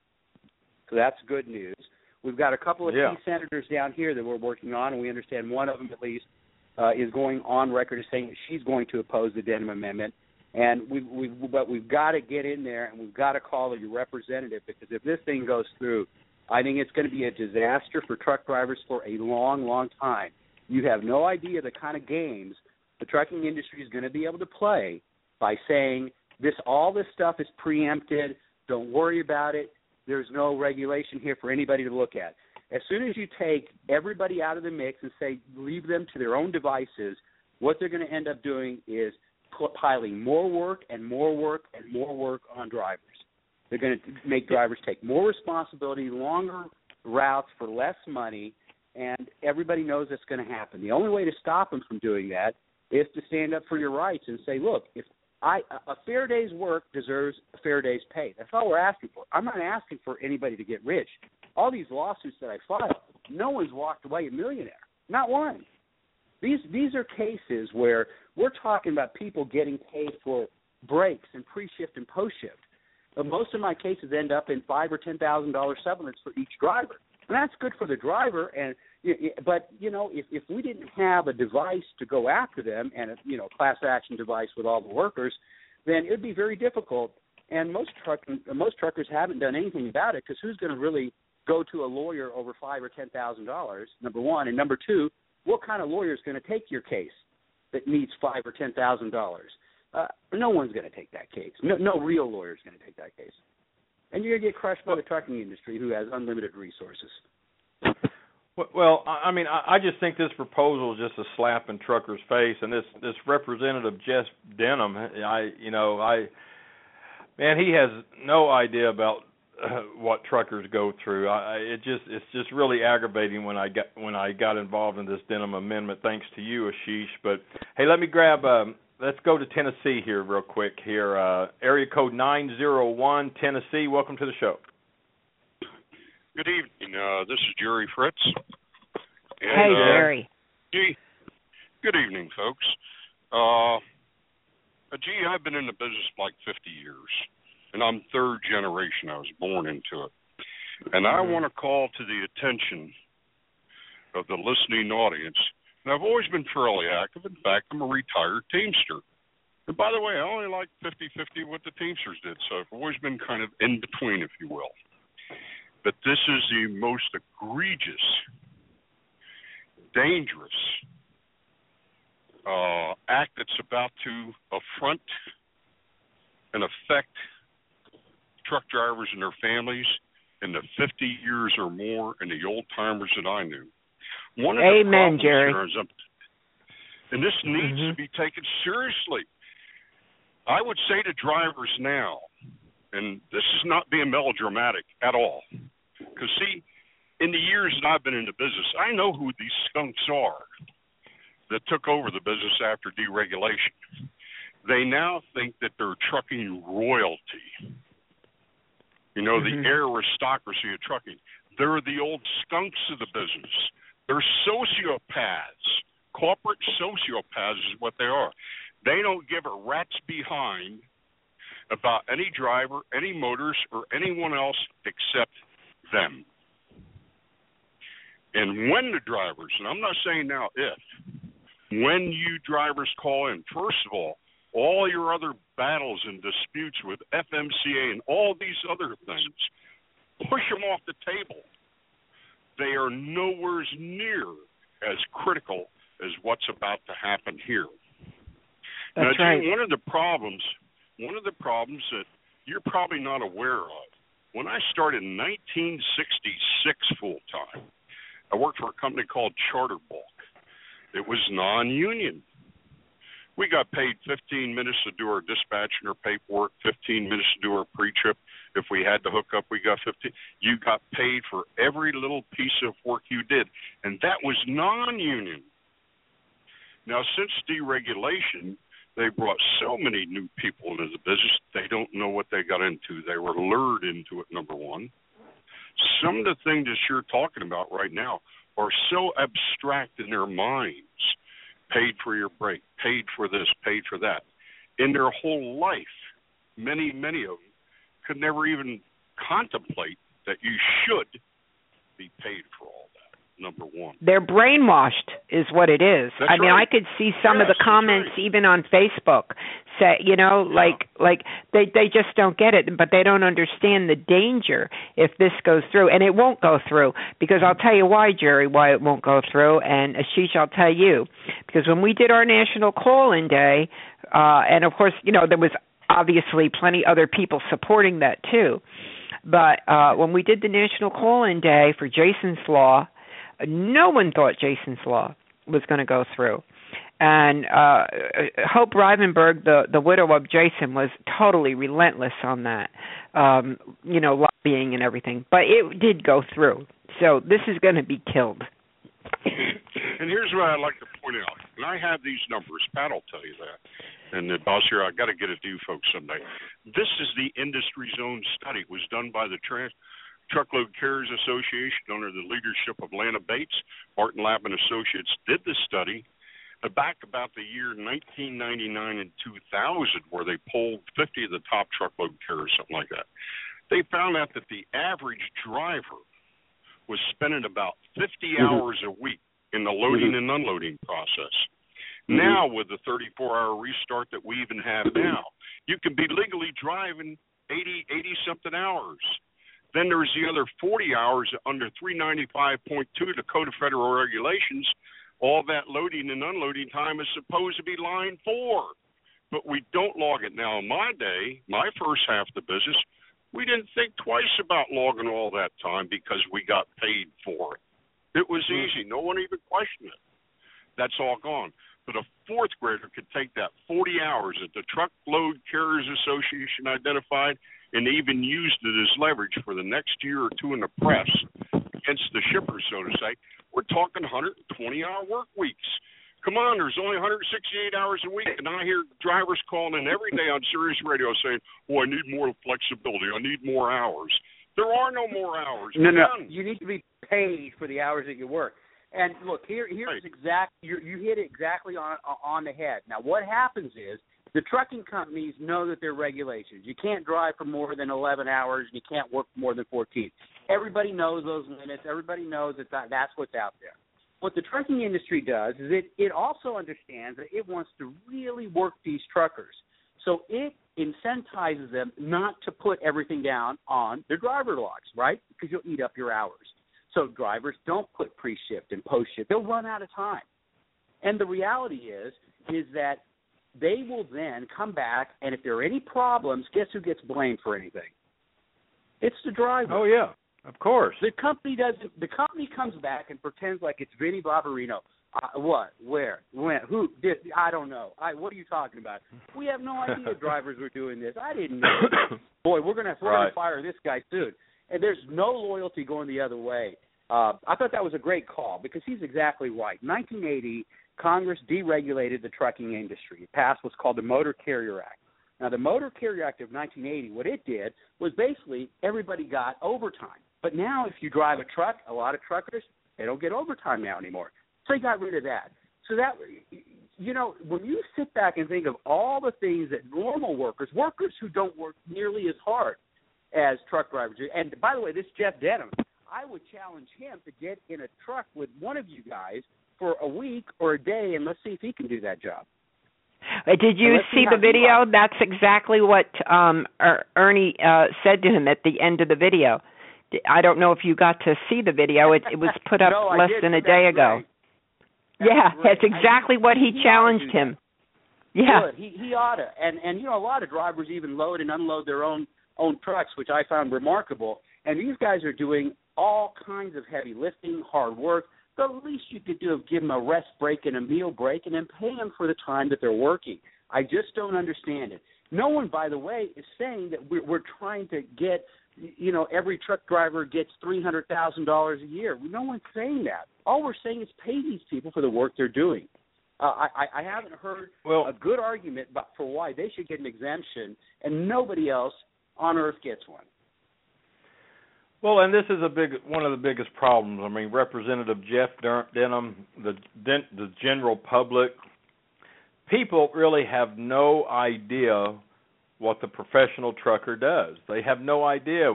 so that's good news. We've got a couple of Yeah. key senators down here that we're working on, and we understand one of them at least uh, is going on record as saying that she's going to oppose the Denham Amendment. And we, we, but we've got to get in there and we've got to call your representative because if this thing goes through, I think it's going to be a disaster for truck drivers for a long, long time. You have no idea the kind of games the trucking industry is going to be able to play by saying this all this stuff is preempted. Don't worry about it. There's no regulation here for anybody to look at. As soon as you take everybody out of the mix and say leave them to their own devices, what they're going to end up doing is piling more work and more work and more work on drivers. They're going to make drivers take more responsibility, longer routes for less money, and everybody knows that's going to happen. The only way to stop them from doing that is to stand up for your rights and say, look, if I a fair day's work deserves a fair day's pay. That's all we're asking for. I'm not asking for anybody to get rich. All these lawsuits that I filed, no one's walked away a millionaire. Not one. These these are cases where we're talking about people getting paid for breaks and pre-shift and post-shift. But most of my cases end up in five or ten thousand dollar settlements for each driver, and that's good for the driver. And but you know, if if we didn't have a device to go after them and a you know class action device with all the workers, then it would be very difficult. And most truck most truckers haven't done anything about it because who's going to really go to a lawyer over five or ten thousand dollars? Number one, and number two, what kind of lawyer is going to take your case that needs five or ten thousand dollars? Uh, no one's going to take that case. No, no real lawyer is going to take that case. And you're going to get crushed by the trucking industry, who has unlimited resources. Well, I mean, I just think this proposal is just a slap in truckers' face, and this this representative Jeff Denham, I you know, I man, he has no idea about uh, what truckers go through. I, it just it's just really aggravating when I got when I got involved in this Denham amendment. Thanks to you, Aashish. But hey, let me grab. Um, let's go to Tennessee here real quick. Here, uh, area code nine zero one, Tennessee. Welcome to the show. Good evening. Uh, this is Jerry Fritz. And, hey, uh, Jerry. Gee, good evening, folks. Uh, gee, I've been in the business like 50 years, and I'm third generation. I was born into it. And I Mm-hmm. want to call to the attention of the listening audience. And I've always been fairly active. In fact, I'm a retired Teamster. And by the way, I only like 50 50 what the Teamsters did, so I've always been kind of in between, if you will. But this is the most egregious, dangerous uh, act that's about to affront and affect truck drivers and their families in the 50 years or more and the old timers that I knew. One of the Amen, problems Jerry. here is, and this needs to mm-hmm. be taken seriously. I would say to drivers now, and this is not being melodramatic at all, because see, in the years that I've been in the business, I know who these skunks are that took over the business after deregulation. They now think that they're trucking royalty. You know, the mm-hmm. aristocracy of trucking. They're the old skunks of the business. They're sociopaths. Corporate sociopaths is what they are. They don't give a rat's behind about any driver, any motors, or anyone else except them. And when the drivers, and I'm not saying now if, when you drivers call in, first of all, all your other battles and disputes with FMCA and all these other things, push them off the table. They are nowhere near as critical as what's about to happen here. That's now, right. One of the problems, one of the problems that you're probably not aware of, when I started in 1966 full time, I worked for a company called Charter Bulk. It was non-union. We got paid 15 minutes to do our dispatch and our paperwork, 15 minutes to do our pre-trip. If we had to hook up, we got 15. You got paid for every little piece of work you did, and that was non-union. Now, since deregulation, they brought so many new people into the business. They don't know what they got into. They were lured into it. Number one. Some of the things that you're talking about right now are so abstract in their minds. Paid for your break, paid for this, paid for that. In their whole life, many, many of them could never even contemplate that you should be paid for all. Number one. They're brainwashed, is what it is. That's I mean, right. I could see some of the comments right. even on Facebook say, you know, like like they they just don't get it, but they don't understand the danger if this goes through, and it won't go through because I'll tell you why, Jerry, why it won't go through, and Aashish, I'll tell you because when we did our national call-in day, uh, and of course, you know, there was obviously plenty other people supporting that too. But uh, when we did the national call-in day for Jason's Law, no one thought Jason's Law was going to go through. And uh Hope Rivenburg, the the widow of Jason, was totally relentless on that, um, you know, lobbying and everything. But it did go through. So this is going to be killed. And here's what I'd like to point out. And I have these numbers. Pat will tell you that. And the boss here, I got to get it to you folks someday. This is the industry's own study. It was done by the Trans Truckload Carriers Association under the leadership of Lana Batts. Martin Labbe and Associates did this study. back about the year 1999 and 2000, where they polled 50 of the top truckload carriers, something like that. They found out that the average driver was spending about 50 Mm-hmm. hours a week in the loading Mhm. and unloading process. Mhm. Now, with the 34 hour restart that we even have now, you can be legally driving 80, 80 something hours. Then there's the other 40 hours under 395.2 of the Code of Federal Regulations. All that loading and unloading time is supposed to be line four, but we don't log it. Now, in my day, my first half of the business, we didn't think twice about logging all that time because we got paid for it. It was hmm. easy. No one even questioned it. That's all gone. But a fourth grader could take that 40 hours that the Truckload Carriers Association identified and even used it as leverage for the next year or two in the press against the shippers, so to say. We're talking 120 hour work weeks. Come on, there's only 168 hours a week, and I hear drivers calling in every day on Sirius Radio saying, "Oh, I need more flexibility. I need more hours." There are no more hours. No, no. You need to be paid for the hours that you work. And look, here here's exact you you hit it exactly on on the head. Now, what happens is the trucking companies know that there are regulations. You can't drive for more than 11 hours. and You can't work more than 14. Everybody knows those limits. Everybody knows that, that that's what's out there. What the trucking industry does is it it also understands that it wants to really work these truckers. So it incentivizes them not to put everything down on their driver logs, right? Because you'll eat up your hours. So drivers don't put pre-shift and post-shift. They'll run out of time. And the reality is is that they will then come back and if there are any problems, guess who gets blamed for anything? It's the driver. Oh yeah, of course. The company doesn't. The company comes back and pretends like it's Vinny Barbarino. Uh, what? Where? When? Who? Did, I don't know. I. What are you talking about? We have no idea drivers were doing this. I didn't know. Boy, we're gonna we're Right. gonna fire this guy soon. And there's no loyalty going the other way. Uh, I thought that was a great call because he's exactly right. 1980, Congress deregulated the trucking industry. It passed what's called the Motor Carrier Act. Now, the Motor Carrier Act of 1980, what it did was basically everybody got overtime. But now, if you drive a truck, a lot of truckers they don't get overtime now anymore. So they got rid of that. So that you know, when you sit back and think of all the things that normal workers, workers who don't work nearly as hard as truck drivers, and by the way, this Jeff Denham, I would challenge him to get in a truck with one of you guys for a week or a day, and let's see if he can do that job. Uh, Did you And let's see the video? That's exactly what um er, Ernie uh said to him at the end of the video. I don't know if you got to see the video. It, it was put up No, less than a day ago. That's yeah, that's I- exactly what he he challenged him. Yeah. Good. He he ought to. And and you know a lot of drivers even load and unload their own own trucks, which I found remarkable. And these guys are doing all kinds of heavy lifting, hard work. The least you could do is give them a rest break and a meal break, and then pay them for the time that they're working. I just don't understand it. No one, by the way, is saying that we're, we're trying to get, you know, every truck driver gets three hundred thousand dollars a year. No one's saying that. All we're saying is pay these people for the work they're doing. Uh, I, I I haven't heard Well- a good argument for why they should get an exemption, and nobody else on earth gets one. Well, and this is a big one of the biggest problems. I mean, Representative Jeff Denham, the the general public, people really have no idea what the professional trucker does. They have no idea.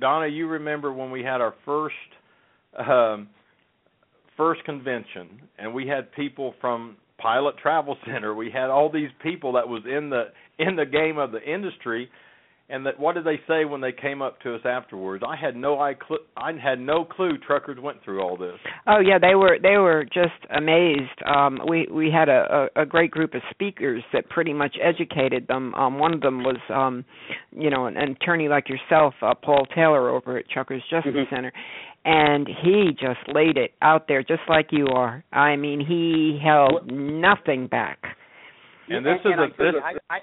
Donna, you remember when we had our first um, first convention, and we had people from Pilot Travel Center. We had all these people that was in the in the game of the industry, and that what did they say when they came up to us afterwards? I had no I, cl- I had no clue truckers went through all this. Oh yeah, they were they were just amazed. Um, we we had a, a, a great group of speakers that pretty much educated them. Um, one of them was, um, you know, an, an attorney like yourself, uh, Paul Taylor over at Truckers Justice Mm-hmm. Center, and he just laid it out there just like you are. I mean, he held nothing back. And this and, is and a I, this, I, I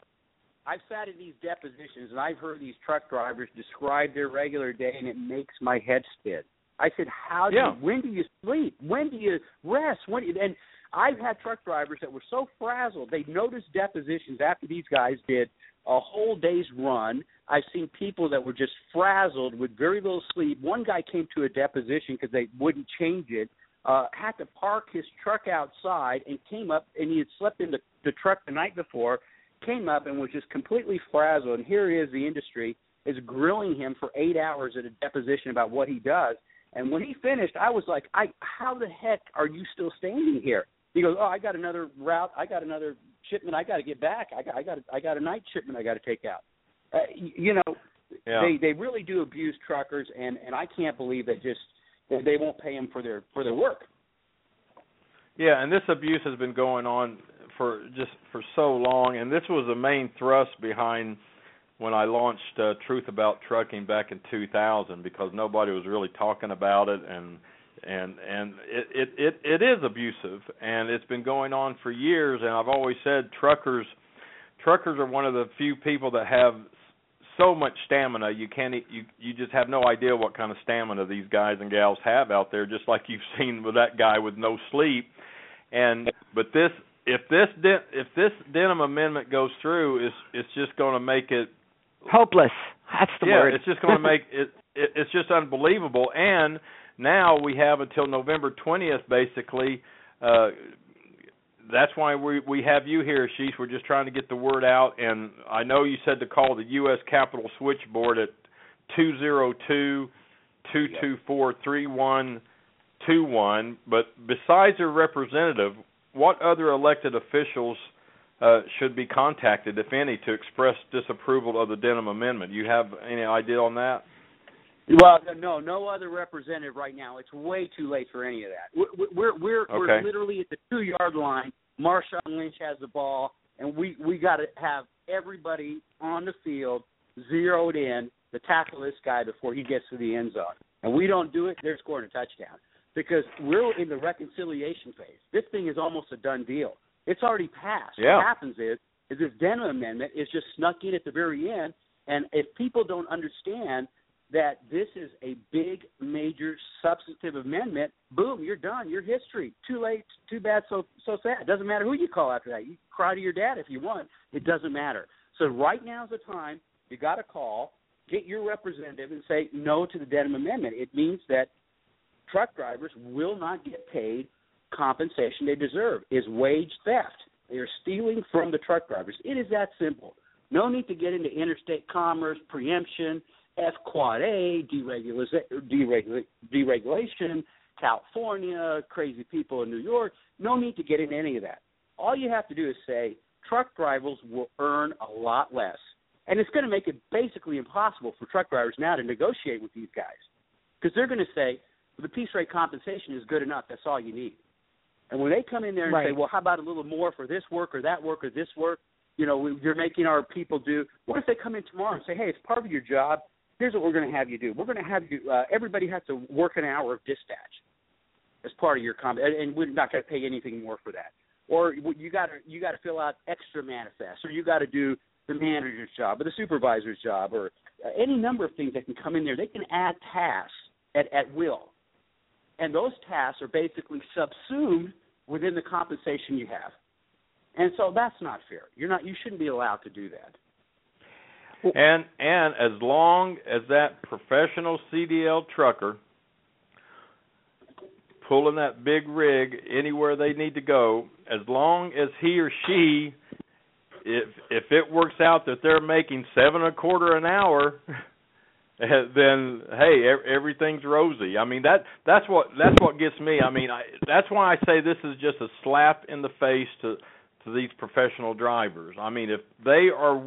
I've sat in these depositions and I've heard these truck drivers describe their regular day, and it makes my head spin. I said, "How do Yeah. you, when do you sleep? When do you rest? When?" Do you, and I've had truck drivers that were so frazzled they noticed depositions after these guys did a whole day's run. I've seen people that were just frazzled with very little sleep. One guy came to a deposition because they wouldn't change it uh, had to park his truck outside and came up, and he had slept in the, the truck the night before, came up and was just completely frazzled. And here he is, the industry is grilling him for eight hours at a deposition about what he does. And when he finished, I was like, "I, how the heck are you still standing here?" He goes, "Oh, I got another route. I got another shipment. I got to get back. I got, I got, I got a night shipment. I got to take out." Uh, you know, Yeah. they they really do abuse truckers, and and I can't believe that just that they won't pay them for their for their work. Yeah, and this abuse has been going on for just for so long, and this was the main thrust behind when I launched uh, Truth About Trucking back in 2000 because nobody was really talking about it, and and and it it it, it is abusive, and it's been going on for years. And I've always said truckers truckers are one of the few people that have so much stamina you can't you you just have no idea what kind of stamina these guys and gals have out there just like you've seen with that guy with no sleep and but this if this de- if this Denham amendment goes through it's it's just going to make it Hopeless. That's the yeah word. it's just going to make it, it it's just unbelievable and now we have until November 20th basically uh that's why we we have you here, Sheesh. We're just trying to get the word out, and I know you said to call the U.S. Capitol switchboard at two zero two two two four three one two one. But besides your representative, what other elected officials uh, should be contacted, if any, to express disapproval of the Denham Amendment? You have any idea on that? Well, no, no other representative right now. It's way too late for any of that. We're we're we're, Okay. we're literally at the two yard line. Marshawn Lynch has the ball, and we we got to have everybody on the field zeroed in to tackle this guy before he gets to the end zone. And we don't do it, they're scoring a touchdown because we're in the reconciliation phase. This thing is almost a done deal. It's already passed. Yeah. What happens is is this Denham amendment is just snuck in at the very end, and if people don't understand that this is a big, major, substantive amendment, boom, you're done. You're history. Too late. Too bad. So so sad. Doesn't matter who you call after that. You cry to your dad if you want. It doesn't matter. So right now is the time. You got to call, get your representative, and say no to the Denham Amendment. It means that truck drivers will not get paid compensation they deserve. Is wage theft. They are stealing from the truck drivers. It is that simple. No need to get into interstate commerce, preemption, F Quad A, deregula- deregula- deregulation, California, crazy people in New York. No need to get into any of that. All you have to do is say truck drivers will earn a lot less. And it's going to make it basically impossible for truck drivers now to negotiate with these guys because they're going to say the piece rate compensation is good enough. That's all you need. And when they come in there and say, well, how about a little more for this work or that work or this work? You know, we- you're making our people do. What if they come in tomorrow and say, hey, it's part of your job. Here's what we're going to have you do. We're going to have you. Uh, everybody has to work an hour of dispatch as part of your comp, and, and we're not going to pay anything more for that. Or you got to you got to fill out extra manifests, or you got to do the manager's job or the supervisor's job, or uh, any number of things that can come in there. They can add tasks at at will, and those tasks are basically subsumed within the compensation you have. And so that's not fair. You're not. You shouldn't be allowed to do that. And and as long as that professional CDL trucker pulling that big rig anywhere they need to go, as long as he or she if if it works out that they're making seven and a quarter an hour then hey everything's rosy. I mean that that's what that's what gets me. I mean I, that's why i say this is just a slap in the face to to these professional drivers. I mean if they are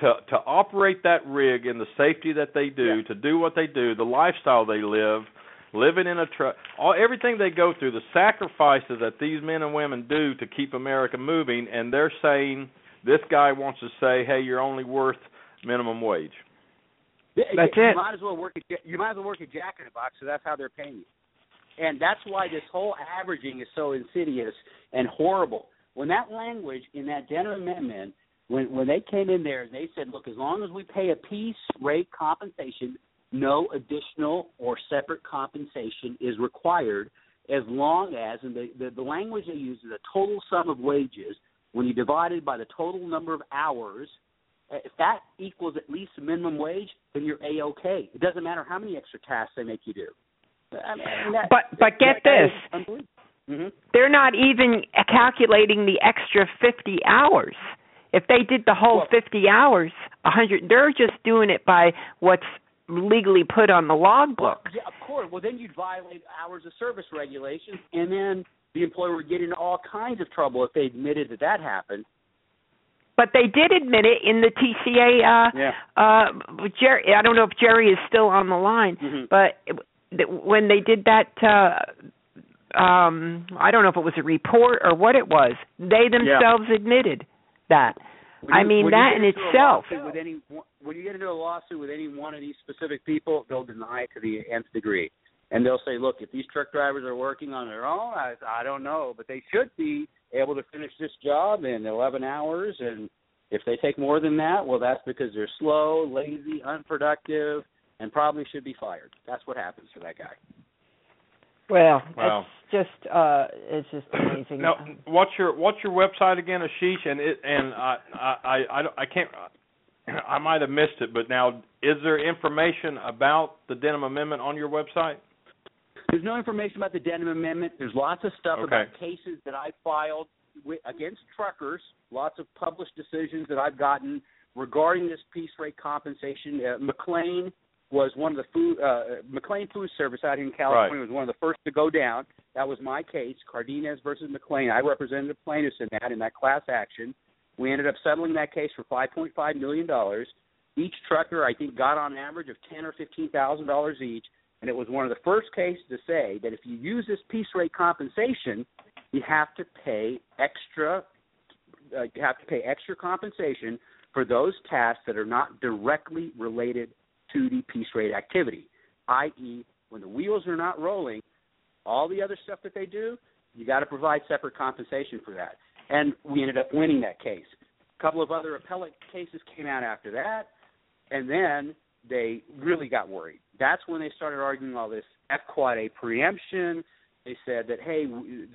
to to operate that rig in the safety that they do to do what they do the lifestyle they live living in a truck all everything they go through the sacrifices that these men and women do to keep america moving and they're saying this guy wants to say hey you're only worth minimum wage That's you it. might as well work at you might as well work at Jack in the Box, so that's how they're paying you. And that's why this whole averaging is so insidious and horrible. When that language in that Denham Amendment, when when they came in there and they said, look, as long as we pay a piece rate compensation, no additional or separate compensation is required, as long as and the the, the language they use is a total sum of wages. When you divide it by the total number of hours, if that equals at least minimum wage, then you're a okay. It doesn't matter how many extra tasks they make you do. I mean, that, but but get that, this. Mm-hmm. They're not even calculating the extra 50 hours. If they did the whole well, 50 hours, a 100 they're just doing it by what's legally put on the logbook. Yeah, of course. Well, then you'd violate hours of service regulations, and then the employer would get into all kinds of trouble if they admitted that that happened. But they did admit it in the TCA. Uh, yeah. Uh, Jerry, I don't know if Jerry is still on the line, mm-hmm. but when they did that, uh, um, I don't know if it was a report or what it was. They themselves yeah. admitted that. When I mean that in itself. With any, when you get into a lawsuit with any one of these specific people, they'll deny it to the nth degree, and they'll say, "Look, if these truck drivers are working on their own, I, I don't know, but they should be able to finish this job in 11 hours, and if they take more than that, well, that's because they're slow, lazy, unproductive, and probably should be fired. That's what happens to that guy." Well, wow. it's just uh it's just amazing. Now, what's your what's your website again, Aashish? And it and I I I, I can't I might have missed it, but now is there information about the Denham Amendment on your website? There's no information about the Denham Amendment. There's lots of stuff okay. about cases that I filed with, against truckers. Lots of published decisions that I've gotten regarding this piece rate compensation. Uh, McLane was one of the food uh, McLane Food Service out here in California right. was one of the first to go down. That was my case, Cardenas versus McLane. I represented the plaintiffs in that in that class action. We ended up settling that case for five point five million dollars. Each trucker, I think, got on average of ten or fifteen thousand dollars each, and it was one of the first cases to say that if you use this piece rate compensation, you have to pay extra. Uh, you have to pay extra compensation for those tasks that are not directly related to the piece rate activity, i.e., when the wheels are not rolling, all the other stuff that they do, you got to provide separate compensation for that. And we ended up winning that case. A couple of other appellate cases came out after that, and then they really got worried. That's when they started arguing all this F quad A preemption. They said that hey,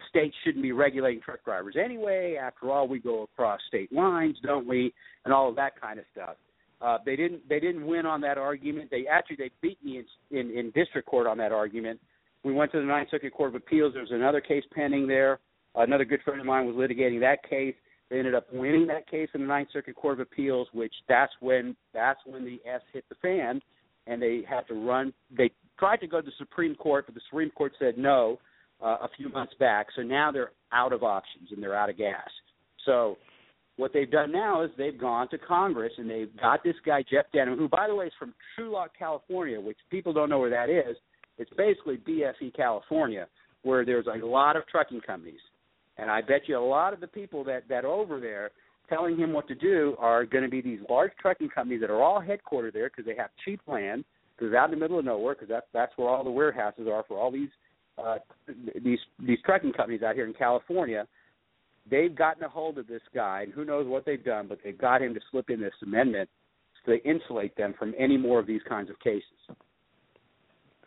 states shouldn't be regulating truck drivers anyway. After all, we go across state lines, don't we? And all of that kind of stuff. Uh, they didn't they didn't win on that argument. They actually they beat me in, in in district court on that argument. We went to the Ninth Circuit Court of Appeals. There was another case pending there. Another good friend of mine was litigating that case. They ended up winning that case in the Ninth Circuit Court of Appeals, which that's when that's when the S hit the fan, and they had to run. They tried to go to the Supreme Court, but the Supreme Court said no uh, a few months back. So now they're out of options and they're out of gas. So what they've done now is they've gone to Congress and they've got this guy Jeff Denham, who by the way is from Turlock, California, which people don't know where that is. It's basically BFE, California, where there's a lot of trucking companies, and I bet you a lot of the people that that are over there telling him what to do are going to be these large trucking companies that are all headquartered there because they have cheap land because out in the middle of nowhere because that's that's where all the warehouses are for all these uh, these these trucking companies out here in California they've gotten a hold of this guy, and who knows what they've done, but they've got him to slip in this amendment to insulate them from any more of these kinds of cases.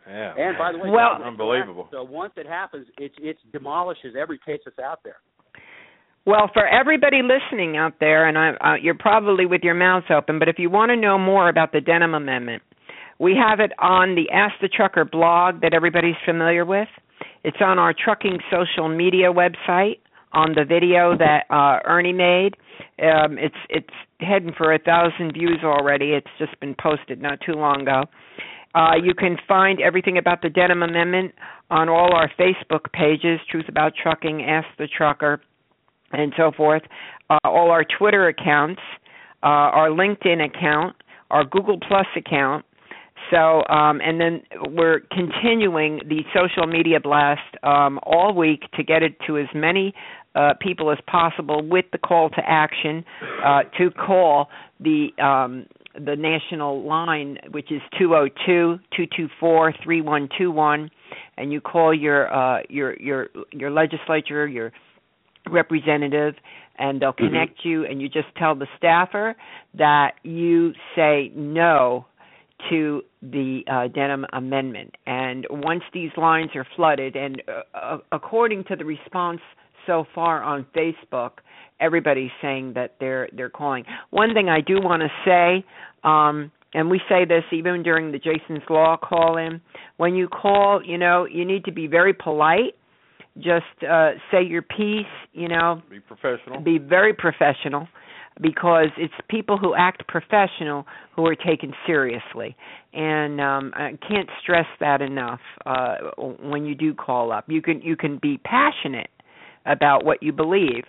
Yeah. And by the way, well, unbelievable. So once it happens, it it demolishes every case that's out there. Well, for everybody listening out there, and I, uh, you're probably with your mouths open, but if you want to know more about the Denham Amendment, we have it on the Ask the Trucker blog that everybody's familiar with. It's on our trucking social media website on the video that uh, Ernie made. Um, it's it's heading for a thousand views already. It's just been posted not too long ago. Uh, you can find everything about the Denham Amendment on all our Facebook pages, Truth About Trucking, Ask the Trucker, and so forth. Uh, all our Twitter accounts, uh, our LinkedIn account, our Google Plus account. So, um, and then we're continuing the social media blast um, all week to get it to as many uh, people as possible with the call to action uh, to call the um, the national line, which is two zero oh two two two four three one two one, and you call your uh, your your your legislature, your representative, and they'll Mm-hmm. connect you, and you just tell the staffer that you say no to the uh, Denham Amendment. And once these lines are flooded, and uh, uh, according to the response so far on Facebook, everybody's saying that they're they're calling. One thing I do want to say, um, and we say this even during the Jason's Law call in. When you call, you know, you need to be very polite. Just uh, say your piece. You know, be professional. Be very professional because it's people who act professional who are taken seriously and um I can't stress that enough uh when you do call up you can you can be passionate about what you believe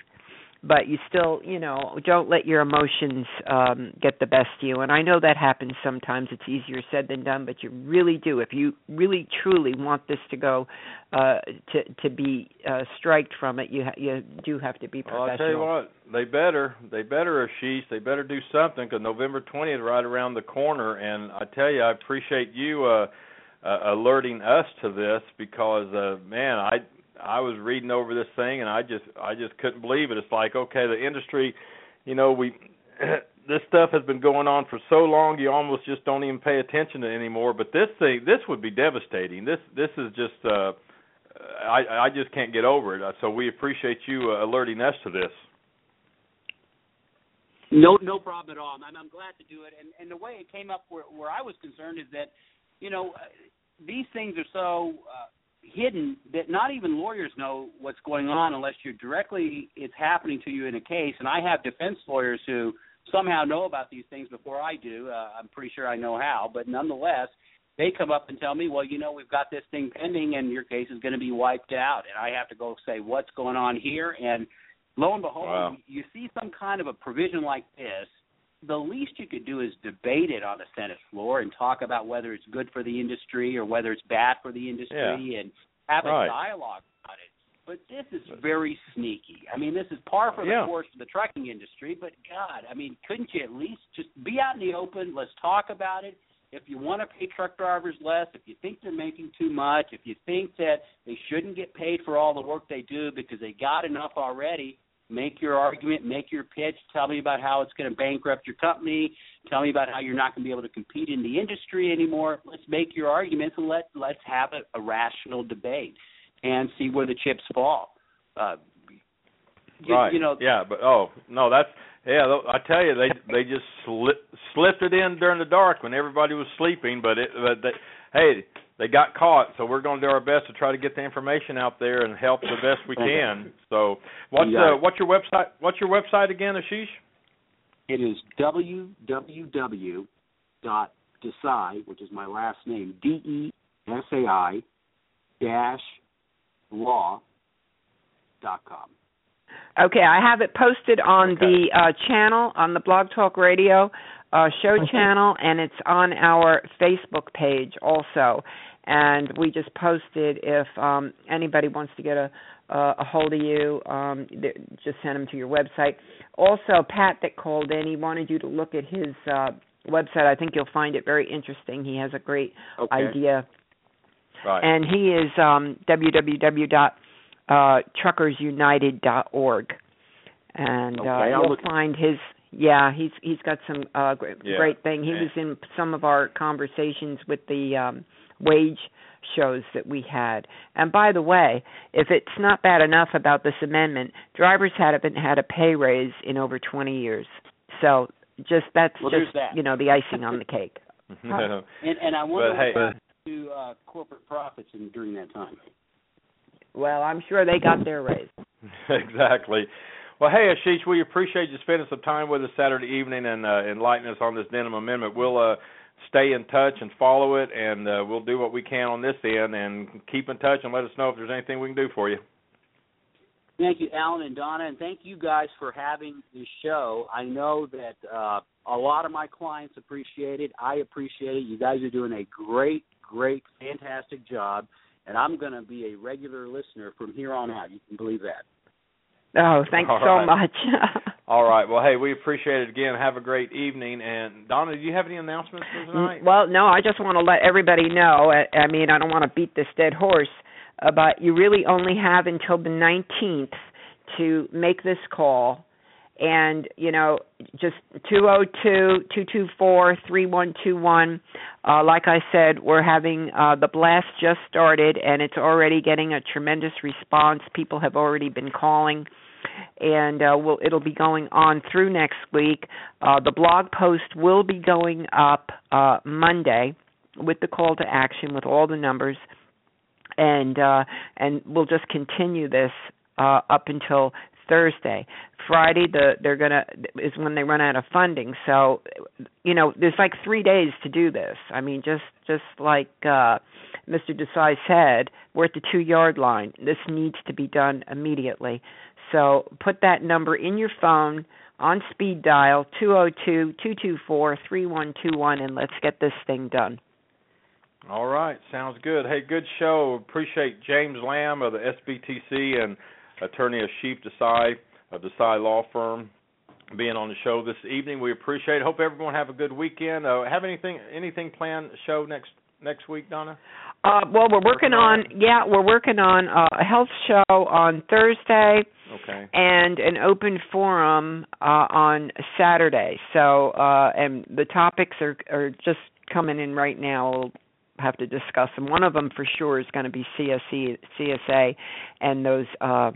but you still you know don't let your emotions um get the best of you. And i know that happens sometimes. It's easier said than done but you really do. If you really truly want this to go uh to to be uh striked from it you ha- you do have to be professional well, i'll tell you what. They better they better Aashish. They better do something because november 20th right around the corner. And i tell you i appreciate you uh uh, alerting us to this because uh man i I was reading over this thing and I just I just couldn't believe it. It's like okay, the industry, you know, we this stuff has been going on for so long you almost just don't even pay attention to it anymore. But this thing, this would be devastating. This this is just uh I I just can't get over it. So we appreciate you uh, alerting us to this. No, no problem at all. I'm, I'm glad to do it. And and the way it came up where where I was concerned is that, you know, uh, these things are so uh, hidden that not even lawyers know what's going on unless you're directly it's happening to you in a case. And i have defense lawyers who somehow know about these things before i do. Uh, i'm pretty sure i know how. But nonetheless they come up and tell me well you know we've got this thing pending and your case is going to be wiped out. And i have to go say what's going on here? And lo and behold wow. you see some kind of a provision like this the least you could do is debate it on the Senate floor and talk about whether it's good for the industry or whether it's bad for the industry yeah. and have right. a dialogue about it. But this is very sneaky. I mean, this is par for the yeah. course for the trucking industry. But God, I mean, couldn't you at least just be out in the open? Let's talk about it. If you want to pay truck drivers less, if you think they're making too much, if you think that they shouldn't get paid for all the work they do because they got enough already, make your argument, make your pitch, tell me about how it's going to bankrupt your company, tell me about how you're not going to be able to compete in the industry anymore. Let's make your arguments and let let's have a, a rational debate and see where the chips fall. Uh, you, right. You know. Yeah, but oh no, that's yeah. I tell you, they they just slip, slipped it in during the dark when everybody was sleeping. But it, but they, hey, they got caught, so we're going to do our best to try to get the information out there and help the best we can. So, what's uh, what's your website? What's your website again, Aashish? It is www dot desai, which is my last name, D E S A I dash law dot com. Okay, I have it posted on Okay. the uh, channel on the Blog Talk Radio uh, show channel, and it's on our Facebook page also. And we just posted if um, anybody wants to get a uh, a hold of you, um, th- just send them to your website. Also, Pat that called in, he wanted you to look at his uh, website. I think you'll find it very interesting. He has a great Okay. idea Right. and he is um, www.truckersunited.org, and Okay, uh, you'll look- find his. Yeah, he's he's got some uh, great, Yeah. great thing. He Yeah. was in some of our conversations with the um, wage shows that we had. And by the way, if it's not bad enough about this amendment, drivers haven't had a pay raise in over 20 years. So just that's Well, just that. you know the icing on the cake. And and I wonder But hey- what to uh, corporate profits in, during that time. Well, I'm sure they got their raise. exactly. Well, hey Aashish, we appreciate you spending some time with us Saturday evening and uh, enlightening us on this Denham Amendment. We'll uh, stay in touch and follow it, and uh, we'll do what we can on this end, and keep in touch and let us know if there's anything we can do for you. Thank you, Alan and Donna, and thank you guys for having this show. I know that uh, a lot of my clients appreciate it. I appreciate it. You guys are doing a great, great, fantastic job, and I'm going to be a regular listener from here on out. You can believe that. Oh, thanks All so right. much. All right. Well, hey, we appreciate it again. Have a great evening. And Donna, do you have any announcements for tonight? Mm, Well, no, I just want to let everybody know. I, I mean, I don't want to beat this dead horse, uh, but you really only have until the 19th to make this call. And, you know, just 202-224-3121. Uh, like I said, we're having uh, the blast just started, and it's already getting a tremendous response. People have already been calling. And uh, we'll, it'll be going on through next week. Uh, the blog post will be going up uh, Monday with the call to action with all the numbers, and uh, and we'll just continue this uh, up until Thursday. Friday the they're gonna is when they run out of funding. So you know, there's like three days to do this. I mean just just like uh Mr. Desai said, we're at the two yard line. This needs to be done immediately. So put that number in your phone on speed dial two oh two two two four three one two one and let's get this thing done. All right, sounds good. Hey, good show. Appreciate James Lamb of the SBTC and attorney Aashish Desai of Desai Law Firm being on the show this evening. We appreciate it. Hope everyone have a good weekend. Uh, have anything anything planned show next next week, Donna? Uh, well, we're working on yeah, we're working on uh, a health show on Thursday. Okay. And an open forum uh, on Saturday. So, uh, and the topics are are just coming in right now. We'll have to discuss them. One of them for sure is going to be CSE, CSA, and those uh,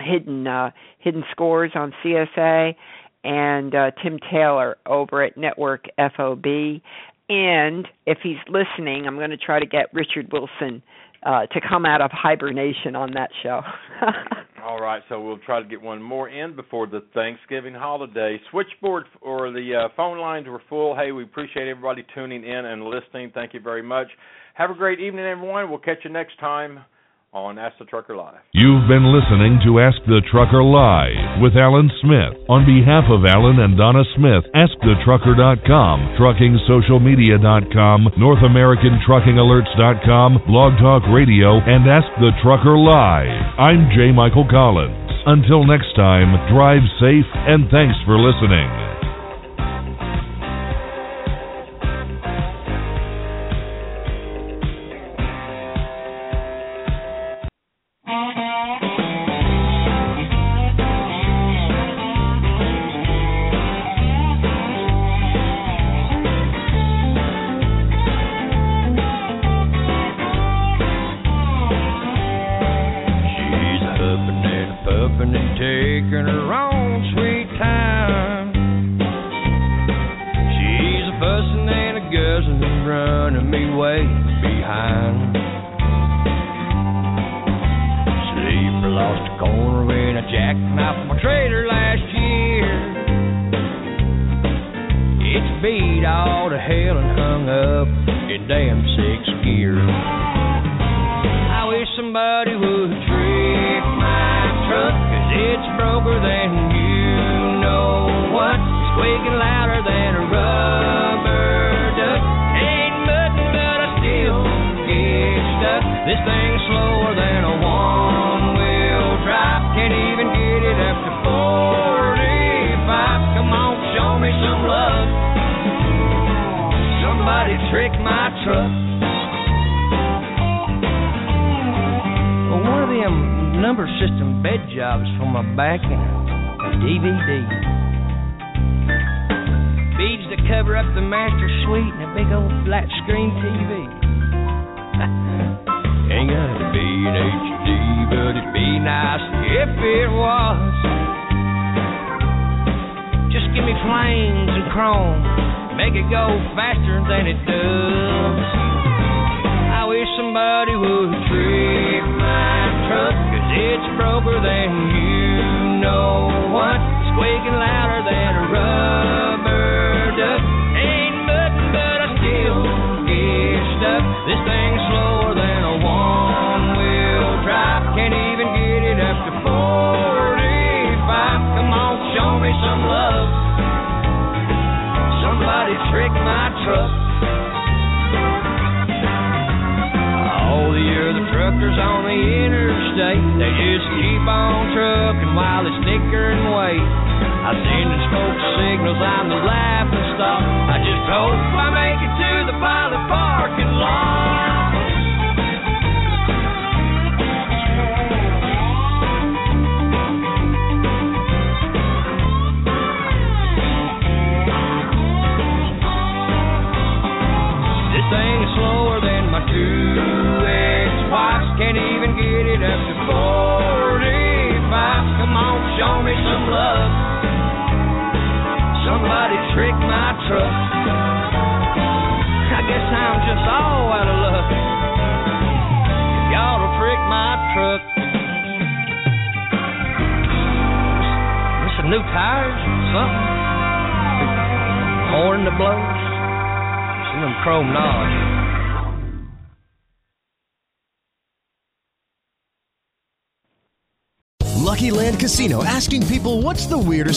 hidden uh, hidden scores on CSA, and uh, Tim Taylor over at Network FOB. And if he's listening, I'm going to try to get Richard Wilson uh, to come out of hibernation on that show. All right, so we'll try to get one more in before the Thanksgiving holiday. Switchboard or the uh, phone lines were full. Hey, we appreciate everybody tuning in and listening. Thank you very much. Have a great evening, everyone. We'll catch you next time on Ask the Trucker Live. You've been listening to Ask the Trucker Live with Alan Smith. On behalf of Alan and Donna Smith, AskTheTrucker.com, TruckingSocialMedia.com, NorthAmericanTruckingAlerts.com, Blog Talk Radio, and Ask the Trucker Live. I'm J. Michael Collins. Until next time, drive safe and thanks for listening.